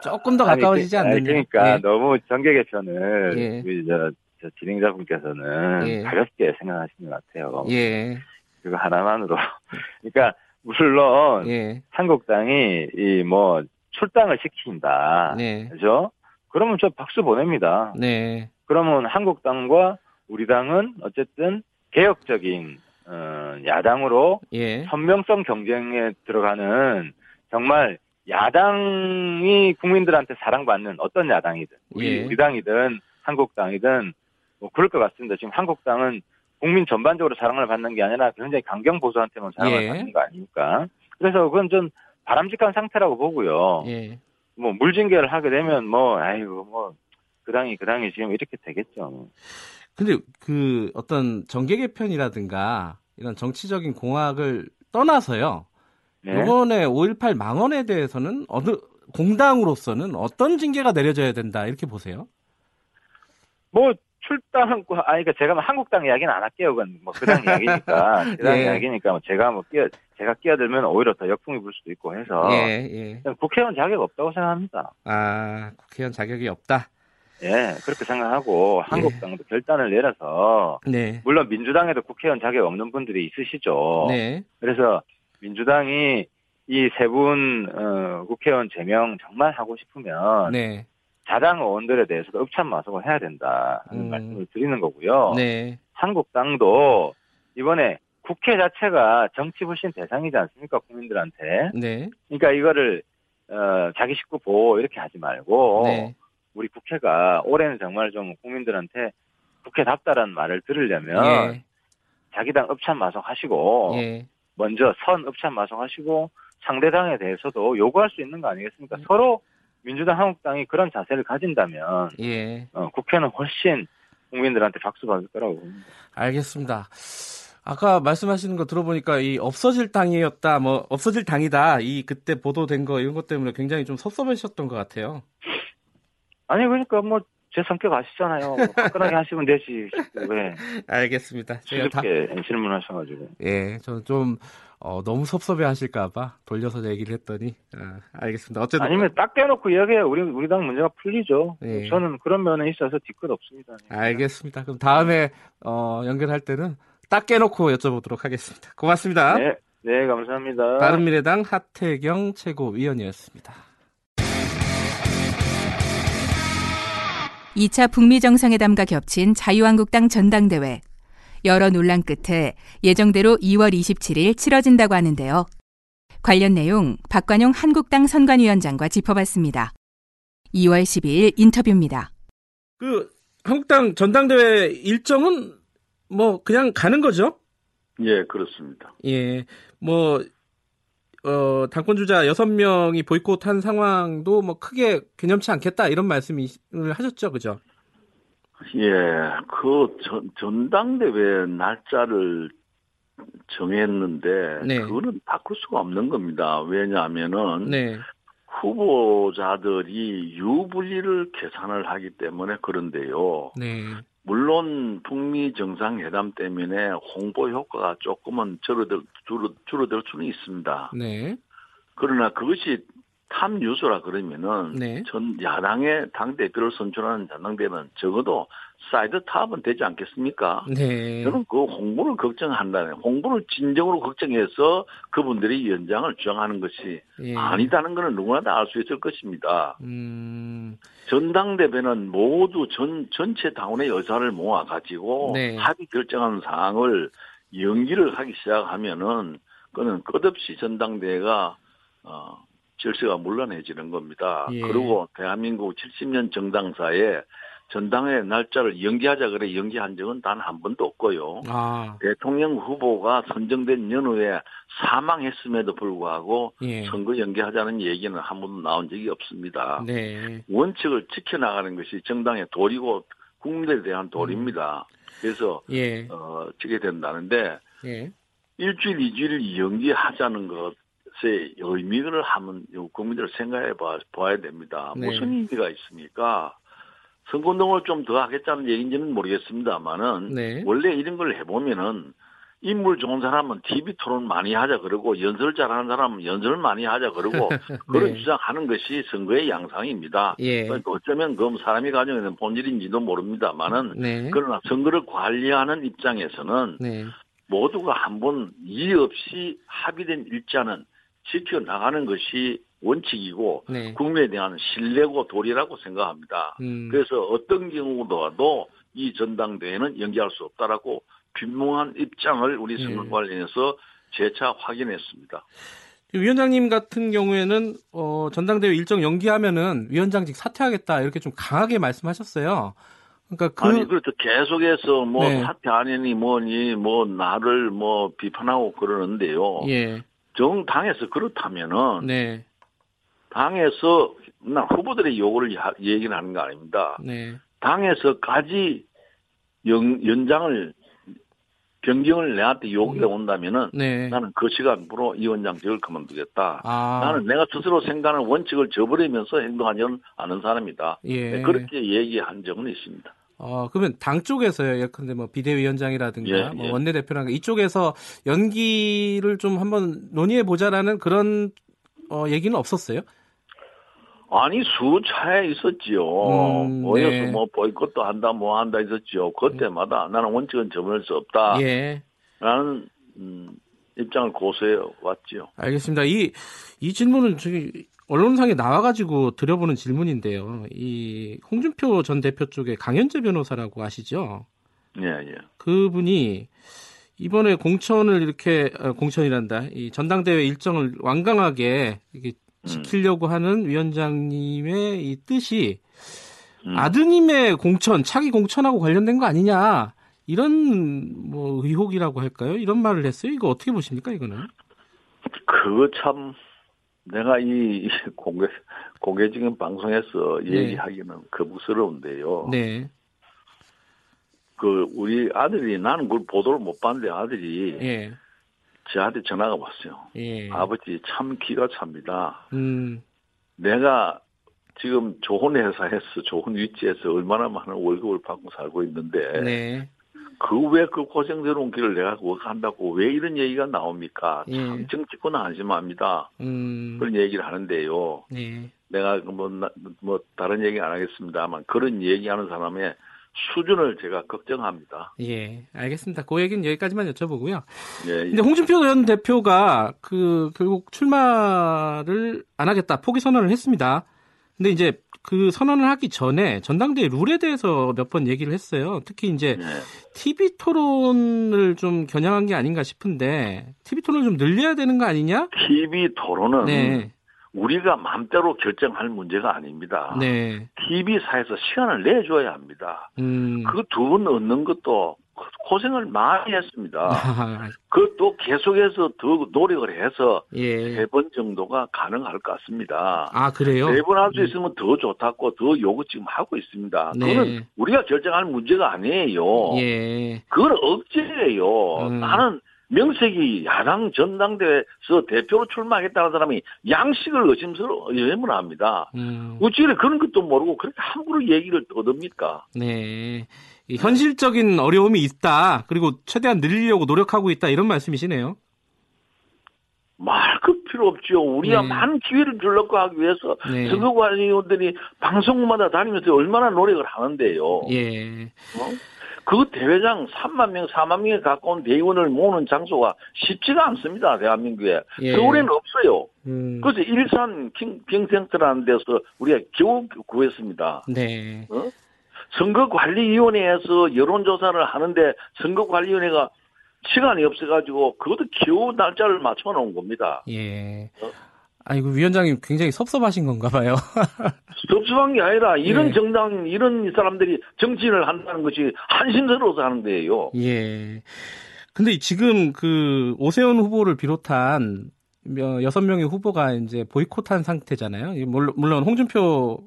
조금 더 가까워지지 그- 않느냐. 아니, 그러니까 예. 너무 정계 개편을 예. 저, 저 진행자분께서는 예. 가볍게 생각하시는 것 같아요. 예, 그거 하나만으로. [laughs] 그러니까 물론 예, 한국당이 이 뭐 출당을 시킨다. 네, 그죠? 그러면 저 박수 보냅니다. 네, 그러면 한국당과 우리 당은 어쨌든 개혁적인 어, 야당으로 예, 선명성 경쟁에 들어가는 정말 야당이 국민들한테 사랑받는 어떤 야당이든 우리, 예. 우리 당이든 한국당이든 뭐 그럴 것 같습니다. 지금 한국당은 국민 전반적으로 사랑을 받는 게 아니라 굉장히 강경 보수한테만 사랑을 예. 받는 거 아닙니까? 그래서 그건 좀 바람직한 상태라고 보고요. 예. 뭐 물징계를 하게 되면 뭐 아이고 뭐 그 당이 그 당이 지금 이렇게 되겠죠. 근데 그 어떤 정계 개편이라든가 이런 정치적인 공학을 떠나서요. 네. 이번에 5.18 망언에 대해서는 어느 공당으로서는 어떤 징계가 내려져야 된다 이렇게 보세요. 뭐 출당 아니 그러니까 제가 뭐 한국당 이야기는 안 할게요. 그건 뭐 그당 [laughs] 이야기니까 그당 예. 이야기니까 뭐 제가 뭐 끼어 제가 끼어들면 오히려 더 역풍이 불 수도 있고 해서 예, 예. 국회의원 자격 없다고 생각합니다. 아, 국회의원 자격이 없다. 예, 그렇게 생각하고 한국당도 결단을 내려서 네. 물론 민주당에도 국회의원 자격 없는 분들이 있으시죠. 네. 그래서 민주당이 이 세분 어, 국회의원 제명 정말 하고 싶으면 네. 자당 의원들에 대해서도 읍참마속을 해야 된다 하는 음. 말씀을 드리는 거고요. 네. 한국당도 이번에 국회 자체가 정치 불신 대상이지 않습니까 국민들한테. 네. 그러니까 이거를 어, 자기 식구 보호 이렇게 하지 말고 네. 우리 국회가 올해는 정말 좀 국민들한테 국회답다라는 말을 들으려면 예. 자기 당 읍참마속 하시고 예. 먼저 선 읍참마속 하시고 상대당에 대해서도 요구할 수 있는 거 아니겠습니까? 서로 민주당, 한국당이 그런 자세를 가진다면 예. 어, 국회는 훨씬 국민들한테 박수 받을 거라고 봅니다. 알겠습니다. 아까 말씀하시는 거 들어보니까 이 없어질 당이었다, 뭐 없어질 당이다, 이 그때 보도된 거 이런 것 때문에 굉장히 좀 섭섭하셨던 것 같아요. 아니 그러니까 뭐 제 성격 아시잖아요. 뭐 화끈하게 하시면 되지. 왜 알겠습니다. 제가 다, 질문하셔가지고. 예, 저는 좀 어, 너무 섭섭해 하실까봐 돌려서 얘기를 했더니 아, 알겠습니다. 어쨌든 아니면 딱 깨놓고 이야기해요. 우리 우리 당 문제가 풀리죠. 예. 저는 그런 면에 있어서 뒤끝 없습니다. 알겠습니다. 그럼 다음에 어, 연결할 때는 딱 깨놓고 여쭤보도록 하겠습니다. 고맙습니다. 네, 네 감사합니다. 바른미래당 하태경 최고위원이었습니다. 2차 북미 정상회담과 겹친 자유한국당 전당대회. 여러 논란 끝에 예정대로 2월 27일 치러진다고 하는데요. 관련 내용 박관용 한국당 선관위원장과 짚어봤습니다. 2월 12일 인터뷰입니다. 그 한국당 전당대회 일정은 뭐 그냥 가는 거죠? 예, 그렇습니다. 예. 뭐 어, 당권 주자 6명이 보이콧한 상황도 뭐 크게 개념치 않겠다 이런 말씀을 하셨죠. 그죠? 예, 그 전, 전당대회 날짜를 정했는데 네. 그거는 바꿀 수가 없는 겁니다. 왜냐하면은 네. 후보자들이 유불리를 계산을 하기 때문에 그런데요. 네. 물론 북미 정상회담 때문에 홍보 효과가 조금은 줄어들, 줄어, 줄어들 수는 있습니다. 네. 그러나 그것이 탑 뉴스라 그러면은 네. 전 야당의 당 대표를 선출하는 전당대회는 적어도 side top은 되지 않겠습니까? 네. 저는 그 홍보를 걱정한다는 홍보를 진정으로 걱정해서 그분들이 위원장을 주장하는 것이 예. 아니다는 것은 누구나 다 알 수 있을 것입니다. 음. 전당대회는 모두 전 전체 당원의 의사를 모아 가지고 네. 합의 결정하는 사항을 연기를 하기 시작하면은 그는 끝없이 전당대회가 어 질서가 물러내지는 겁니다. 예. 그리고 대한민국 70년 정당사에 전당회 날짜를 연기하자 그래 연기한 적은 단 한 번도 없고요. 아. 대통령 후보가 선정된 연후에 사망했음에도 불구하고 예. 선거 연기하자는 얘기는 한 번도 나온 적이 없습니다. 네. 원칙을 지켜나가는 것이 정당의 도리고 국민들에 대한 도리입니다. 그래서 예. 어, 지게 된다는데 예. 일주일, 이주일 연기하자는 것 의 의미를 한번 국민들 생각해 봐, 봐야 됩니다. 네. 무슨 의미가 있습니까? 선거운동을 좀 더 하겠다는 얘기인지는 모르겠습니다만은 네. 원래 이런 걸 해보면은 인물 좋은 사람은 TV 토론 많이 하자 그러고 연설 잘하는 사람은 연설을 많이 하자 그러고 [laughs] 그런 네. 주장하는 것이 선거의 양상입니다. 예. 그러니까 어쩌면 그럼 사람이 가지고 있는 본질인지도 모릅니다만은 네. 그러나 선거를 관리하는 입장에서는 네. 모두가 한번 이의 없이 합의된 일자는 지켜나가는 것이 원칙이고 네. 국민에 대한 신뢰고 도리라고 생각합니다. 음. 그래서 어떤 경우도 이 전당대회는 연기할 수 없다라고 분명한 입장을 우리 예. 선거관리에서 재차 확인했습니다. 위원장님 같은 경우에는 어, 전당대회 일정 연기하면은 위원장직 사퇴하겠다 이렇게 좀 강하게 말씀하셨어요. 그러니까 그 아니 그렇죠. 계속해서 뭐 네. 사퇴 아니니 뭐니 뭐 나를 뭐 비판하고 그러는데요. 예. 정 당에서 그렇다면은 네. 당에서 나 후보들의 요구를 야- 얘기는 하는 거 아닙니다. 네. 당에서까지 연, 연장을 변경을 내한테 요구해 온다면은 네. 나는 그 시간부로 이 원장직을 그만두겠다. 아. 나는 내가 스스로 생각하는 원칙을 저버리면서 행동하지는 않은 사람이다. 예. 네, 그렇게 얘기한 적은 있습니다. 어, 그러면 당 쪽에서요. 예컨대 뭐 비대위원장이라든가 예, 뭐 예. 원내대표라든가 이쪽에서 연기를 좀 한번 논의해 보자라는 그런 어, 얘기는 없었어요? 아니 수차에 있었지요. 음, 모여서 네. 뭐 보이콧도 한다 뭐 한다 있었지요. 그때마다 나는 원칙은 저버릴 수 없다. 예. 라는 음, 입장을 고수해 왔지요. 알겠습니다. 이, 이 질문은 저기 언론상에 나와가지고 드려보는 질문인데요. 이 홍준표 전 대표 쪽에 강현재 변호사라고 아시죠? 예, 예. 그분이 이번에 공천을 이렇게 어, 공천이란다. 이 전당대회 일정을 완강하게 이렇게 지키려고 하는 위원장님의 이 뜻이 음. 아드님의 공천, 차기 공천하고 관련된 거 아니냐. 이런 뭐 의혹이라고 할까요? 이런 말을 했어요. 이거 어떻게 보십니까, 이거는? 그거 참 내가 이 [laughs] 공개 공개적인 방송에서 네. 얘기하기는 거부스러운데요. 네. 그 우리 아들이 나는 그걸 보도를 못 봤는데 아들이 예. 저한테 전화가 왔어요. 예. 아버지 참 기가 찹니다. 음. 내가 지금 좋은 회사에서 좋은 위치에서 얼마나 많은 월급을 받고 살고 있는데 네. 그왜그 고생스러운 길을 내가 그거 한다고 왜 이런 얘기가 나옵니까? 예. 참 정치권 한심합니다. 음. 그런 얘기를 하는데요. 네. 내가 뭐, 나- 뭐 다른 얘기 안 하겠습니다만 그런 얘기하는 사람의 수준을 제가 걱정합니다. 예. 알겠습니다. 그 얘기는 여기까지만 여쭤보고요. 예, 근데 홍준표 전 대표가 그 결국 출마를 안 하겠다 포기 선언을 했습니다. 근데 이제 그 선언을 하기 전에 전당대회 룰에 대해서 몇 번 얘기를 했어요. 특히 이제 예. TV 토론을 좀 겨냥한 게 아닌가 싶은데 TV 토론을 좀 늘려야 되는 거 아니냐? TV 토론은 네. 우리가 마음대로 결정할 문제가 아닙니다. 네. TV사에서 시간을 내줘야 합니다. 음. 그두분 얻는 것도 고생을 많이 했습니다. 아, [laughs] 그것도 계속해서 더 노력을 해서 예. 세번 정도가 가능할 것 같습니다. 아, 그래요? 세 번 할 수 있으면 더 좋다고 더 요구 지금 하고 있습니다. 네. 그거는 우리가 결정할 문제가 아니에요. 예. 그건 억지예요. 음. 나는 명색이 야당 전당대회에서 대표로 출마하겠다는 사람이 양식을 의심스러워 의심을 합니다. 음. 어찌래 그런 것도 모르고 그렇게 함부로 얘기를 떠듭니까? 네. 이 현실적인 어려움이 있다. 그리고 최대한 늘리려고 노력하고 있다. 이런 말씀이시네요. 말그 필요 없죠. 우리가 네. 많은 기회를 주려고 하기 위해서 네. 선거관리위원들이 방송마다 다니면서 얼마나 노력을 하는데요. 예. 어? 그 대회장 3만 명, 4만 명에 가까운 대의원을 모으는 장소가 쉽지가 않습니다. 대한민국에. 예. 서울에는 없어요. 음. 그래서 일산 킹, 킹센터라는 데서 우리가 겨우 구했습니다. 네. 선거관리위원회에서 여론조사를 하는데 선거관리위원회가 시간이 없어가지고 그것도 겨우 날짜를 맞춰 놓은 겁니다. 예. 어? 아이고 위원장님 굉장히 섭섭하신 건가 봐요. [laughs] 섭섭한 게 아니라 이런 예. 정당, 이런 사람들이 정치인을 한다는 것이 한심스러워서 하는 거예요. 예. 근데 지금 그 오세훈 후보를 비롯한 몇- 여섯 명의 후보가 이제 보이콧한 상태잖아요. 물론 홍준표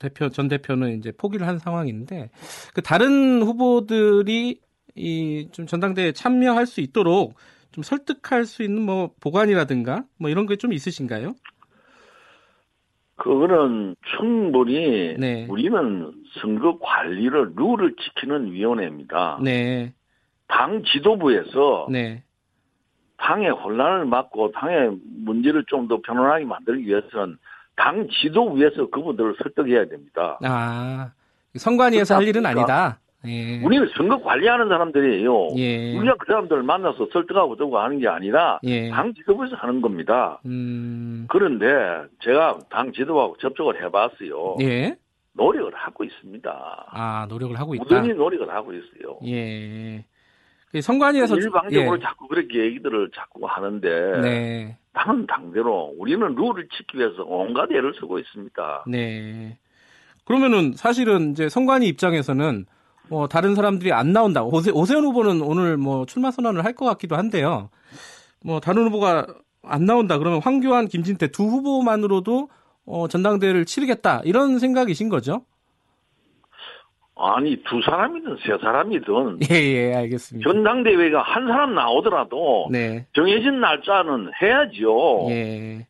대표 전 대표는 이제 포기를 한 상황인데 그 다른 후보들이 이 좀 전당대회에 참여할 수 있도록 좀 설득할 수 있는 뭐 보관이라든가 뭐 이런 게 좀 있으신가요? 그거는 충분히 네. 우리는 선거 관리를 룰을 지키는 위원회입니다. 네, 당 지도부에서 네, 당의 혼란을 막고 당의 문제를 좀 더 편안하게 만들기 위해서는 당 지도부에서 그분들을 설득해야 됩니다. 아 선관위에서 할 일은 그렇습니까? 아니다. 예, 우리는 선거 관리하는 사람들이에요. 예. 우리가 그 사람들을 만나서 설득하고 어쩌고 하는 게 아니라 예, 당 지도부에서 하는 겁니다. 음, 그런데 제가 당 지도부하고 접촉을 해봤어요. 예, 노력을 하고 있습니다. 아 노력을 하고 있다. 무던히 노력을 하고 있어요. 예, 그 선관위에서 주- 일방적으로 예. 자꾸 그렇게 얘기들을 자꾸 하는데 네, 나는 당대로 우리는 룰을 지키기 위해서 온갖 애를 쓰고 있습니다. 네. 그러면은 사실은 이제 선관위 입장에서는 뭐 다른 사람들이 안 나온다. 오세, 오세훈 후보는 오늘 뭐 출마 선언을 할 것 같기도 한데요. 뭐 다른 후보가 안 나온다. 그러면 황교안, 김진태 두 후보만으로도 어, 전당대회를 치르겠다. 이런 생각이신 거죠? 아니 두 사람이든 세 사람이든 [laughs] 예, 예, 알겠습니다. 전당대회가 한 사람 나오더라도 네. 정해진 날짜는 해야죠. 예.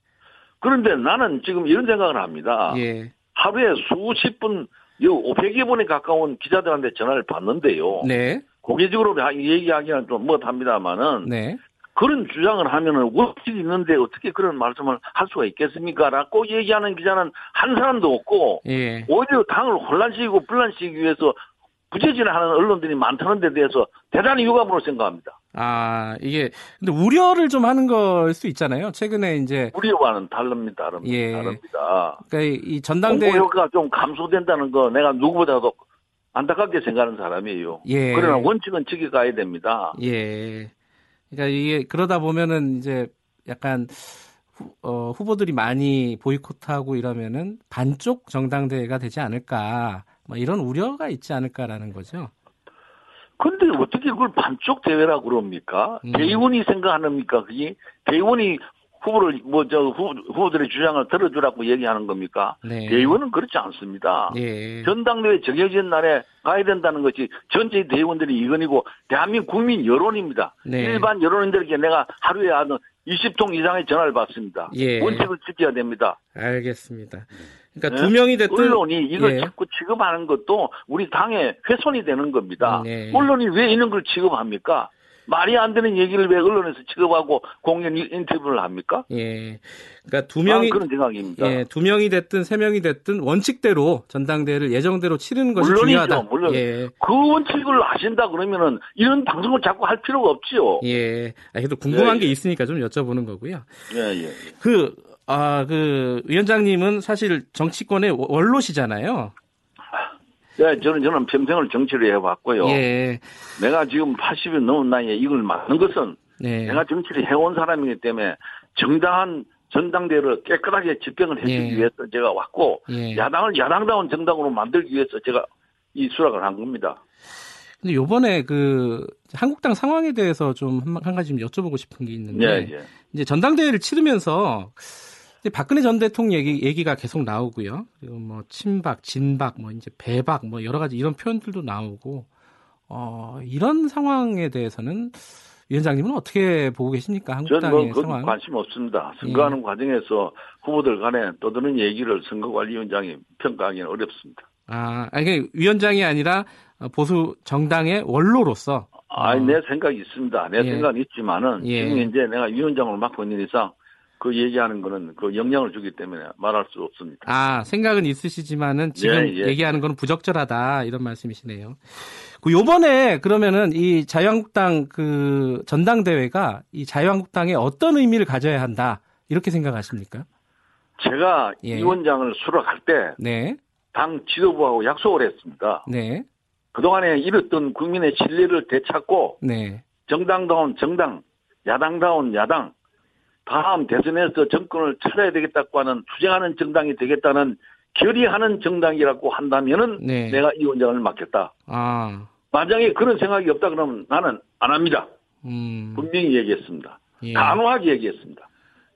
그런데 나는 지금 이런 생각을 합니다. 예. 하루에 수십 분, 500여 번에 가까운 기자들한테 전화를 받는데요. 네. 공개적으로 얘기하기는 좀 못합니다만은 네. 그런 주장을 하면은 원칙이 있는데 어떻게 그런 말씀을 할 수가 있겠습니까? 라고 얘기하는 기자는 한 사람도 없고 예. 오히려 당을 혼란시키고 분란시키기 위해서 부재진하는 언론들이 많다는 데 대해서 대단히 유감으로 생각합니다. 아, 이게 근데 우려를 좀 하는 걸 수 있잖아요. 최근에 이제 우리와는 다릅니다. 다릅니다. 예. 다릅니다. 그러니까 이 전당대회 효과가 좀 감소된다는 거 내가 누구보다도 안타깝게 생각하는 사람이에요. 예. 그러나 원칙은 지켜가야 됩니다. 예. 그러니까 이게 그러다 보면은 이제 약간 후, 어, 후보들이 많이 보이콧하고 이러면은 반쪽 정당 대회가 되지 않을까. 뭐 이런 우려가 있지 않을까라는 거죠. 근데 어떻게 그걸 반쪽 대회라고 그럽니까? 음. 대의원이 생각하십니까? 그게 대의원이 후보를 뭐 저 후보들의 주장을 들어주라고 얘기하는 겁니까? 네. 대의원은 그렇지 않습니다. 예. 전당대회 정해진 날에 가야 된다는 것이 전체 대의원들이 이건이고 대한민국 국민 여론입니다. 네. 일반 여론인들에게 내가 하루에 한 20통 이상의 전화를 받습니다. 예. 원칙을 지켜야 됩니다. 알겠습니다. 그러니까 네? 두 명이 됐든 언론이 이걸 예. 자꾸 취급하는 것도 우리 당의 훼손이 되는 겁니다. 네. 언론이 왜 이런 걸 취급합니까? 말이 안 되는 얘기를 왜 언론에서 취급하고 공연 인터뷰를 합니까? 예. 그러니까 두 명이 그런 생각입니다. 예, 두 명이 됐든 세 명이 됐든 원칙대로 전당대회를 예정대로 치르는 것이 물론이죠, 중요하다. 물론. 예. 그 원칙을 아신다 그러면은 이런 방송을 자꾸 할 필요가 없지요. 예. 아, 그래도 궁금한 예, 게 예. 있으니까 좀 여쭤보는 거고요. 예, 예. 그, 아, 그, 위원장님은 사실 정치권의 원로시잖아요. 예, 저는 저는 평생을 정치를 해왔고요. 예. 내가 지금 80이 넘은 나이에 이걸 맡는 것은 네. 내가 정치를 해온 사람이기 때문에 정당한 전당대회를 깨끗하게 집행을 해주기 예. 위해서 제가 왔고 예. 야당을 야당다운 정당으로 만들기 위해서 제가 이 수락을 한 겁니다. 근데 요번에 그 한국당 상황에 대해서 좀 한 가지 좀 여쭤보고 싶은 게 있는데 예, 예. 이제 전당대회를 치르면서 이제 박근혜 전 대통령 얘기, 얘기가 계속 나오고요. 그리고 뭐 친박, 진박, 뭐 이제 배박, 뭐 여러 가지 이런 표현들도 나오고 어, 이런 상황에 대해서는 위원장님은 어떻게 보고 계십니까? 저는 한국당의 뭐 그건 상황. 관심 없습니다. 선거하는 과정에서 후보들 간에 떠드는 얘기를 선거관리위원장이 평가하기는 어렵습니다. 아, 아니 그러니까 위원장이 아니라 보수 정당의 원로로서 아, 어, 내 생각이 있습니다. 내 예. 생각은 있지만은 예. 지금 이제 내가 위원장을 맡고 있는 이상 그 얘기하는 거는 그 영향을 주기 때문에 말할 수 없습니다. 아, 생각은 있으시지만은 지금 예, 예. 얘기하는 건 부적절하다 이런 말씀이시네요. 그 요번에 그러면은 이 자유한국당 그 전당대회가 이 자유한국당에 어떤 의미를 가져야 한다 이렇게 생각하십니까? 제가 예. 위원장을 수락할 때당 네, 지도부하고 약속을 했습니다. 네, 그동안에 잃었던 국민의 신뢰를 되찾고 네, 정당다운 정당, 야당다운 야당, 다음 대선에서 정권을 차려야 되겠다고 하는 투쟁하는 정당이 되겠다는 결의하는 정당이라고 한다면은 네. 내가 이 원장을 맡겠다. 아, 만약에 그런 생각이 없다 그러면 나는 안 합니다. 음, 분명히 얘기했습니다. 예, 단호하게 얘기했습니다.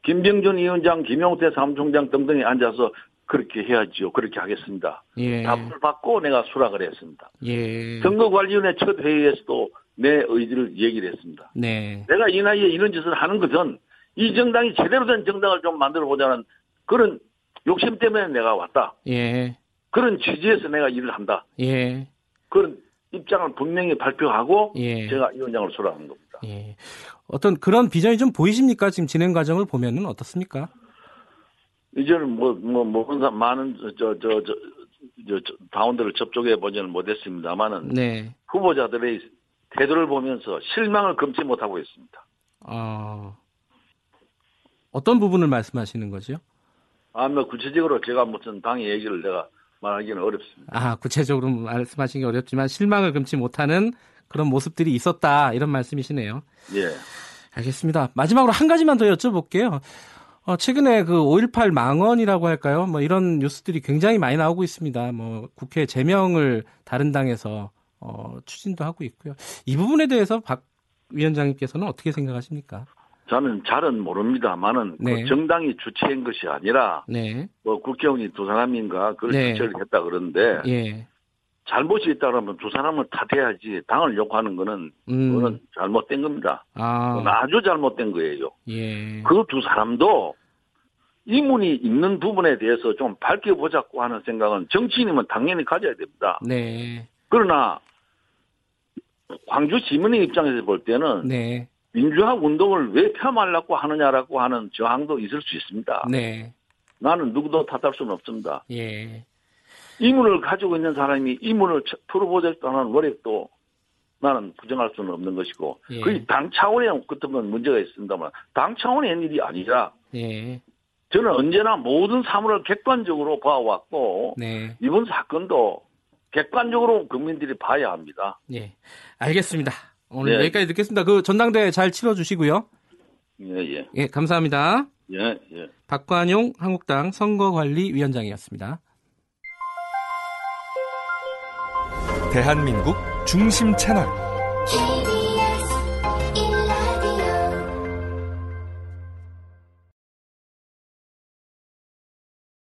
김병준 위원장, 김용태 사무총장 등등이 앉아서 그렇게 해야지요. 그렇게 하겠습니다. 예. 답을 받고 내가 수락을 했습니다. 예. 선거관리위원회 첫 회의에서도 내 의지를 얘기를 했습니다. 네. 내가 이 나이에 이런 짓을 하는 것은 이 정당이 제대로 된 정당을 좀 만들어 보자는 그런 욕심 때문에 내가 왔다. 예. 그런 취지에서 내가 일을 한다. 예. 그런 입장을 분명히 발표하고 예. 제가 위원장을 수락한 겁니다. 예. 어떤 그런 비전이 좀 보이십니까? 지금 진행 과정을 보면은 어떻습니까? 이제는 뭐, 뭐, 모든 사 많은, 저, 저, 저, 저, 저 다운들을 접촉해 보지는 못했습니다만은 네. 후보자들의 태도를 보면서 실망을 금치 못하고 있습니다. 어, 어떤 부분을 말씀하시는 거죠? 아, 뭐, 구체적으로 제가 무슨 당의 얘기를 내가 말하기는 어렵습니다. 아, 구체적으로 말씀하시기 어렵지만 실망을 금치 못하는 그런 모습들이 있었다. 이런 말씀이시네요. 예. 알겠습니다. 마지막으로 한 가지만 더 여쭤볼게요. 어, 최근에 그 5.18 망언이라고 할까요? 뭐 이런 뉴스들이 굉장히 많이 나오고 있습니다. 뭐 국회 제명을 다른 당에서 어, 추진도 하고 있고요. 이 부분에 대해서 박 위원장님께서는 어떻게 생각하십니까? 저는 잘은 모릅니다만은 네. 그 정당이 주체한 것이 아니라 네. 뭐 국회의원이 두 사람인가 그걸 네. 주체를 했다 그러는데 예. 잘못이 있다 그러면 두 사람을 탓해야지 당을 욕하는 거는 음. 그거는 잘못된 겁니다. 아. 아주 잘못된 거예요. 예. 그 두 사람도 이문이 있는 부분에 대해서 좀 밝혀보자고 하는 생각은 정치인이면 당연히 가져야 됩니다. 네. 그러나 광주 시민의 입장에서 볼 때는 네. 민주화 운동을 왜 폄하하려고 하느냐라고 하는 저항도 있을 수 있습니다. 네. 나는 누구도 탓할 수는 없습니다. 예. 이문을 가지고 있는 사람이 이문을 쳐- 풀어보겠다는 노력도 나는 부정할 수는 없는 것이고 예. 그게 당 차원의 같으면 문제가 있습니다만 당 차원의 일이 아니라 예. 저는 언제나 모든 사물을 객관적으로 봐왔고 네. 이번 사건도 객관적으로 국민들이 봐야 합니다. 예. 알겠습니다. 오늘 네. 여기까지 듣겠습니다. 그 전당대회 잘 치러 주시고요. 예, 예, 예, 감사합니다. 예, 예. 박관용 한국당 선거관리위원장이었습니다. 대한민국 중심 채널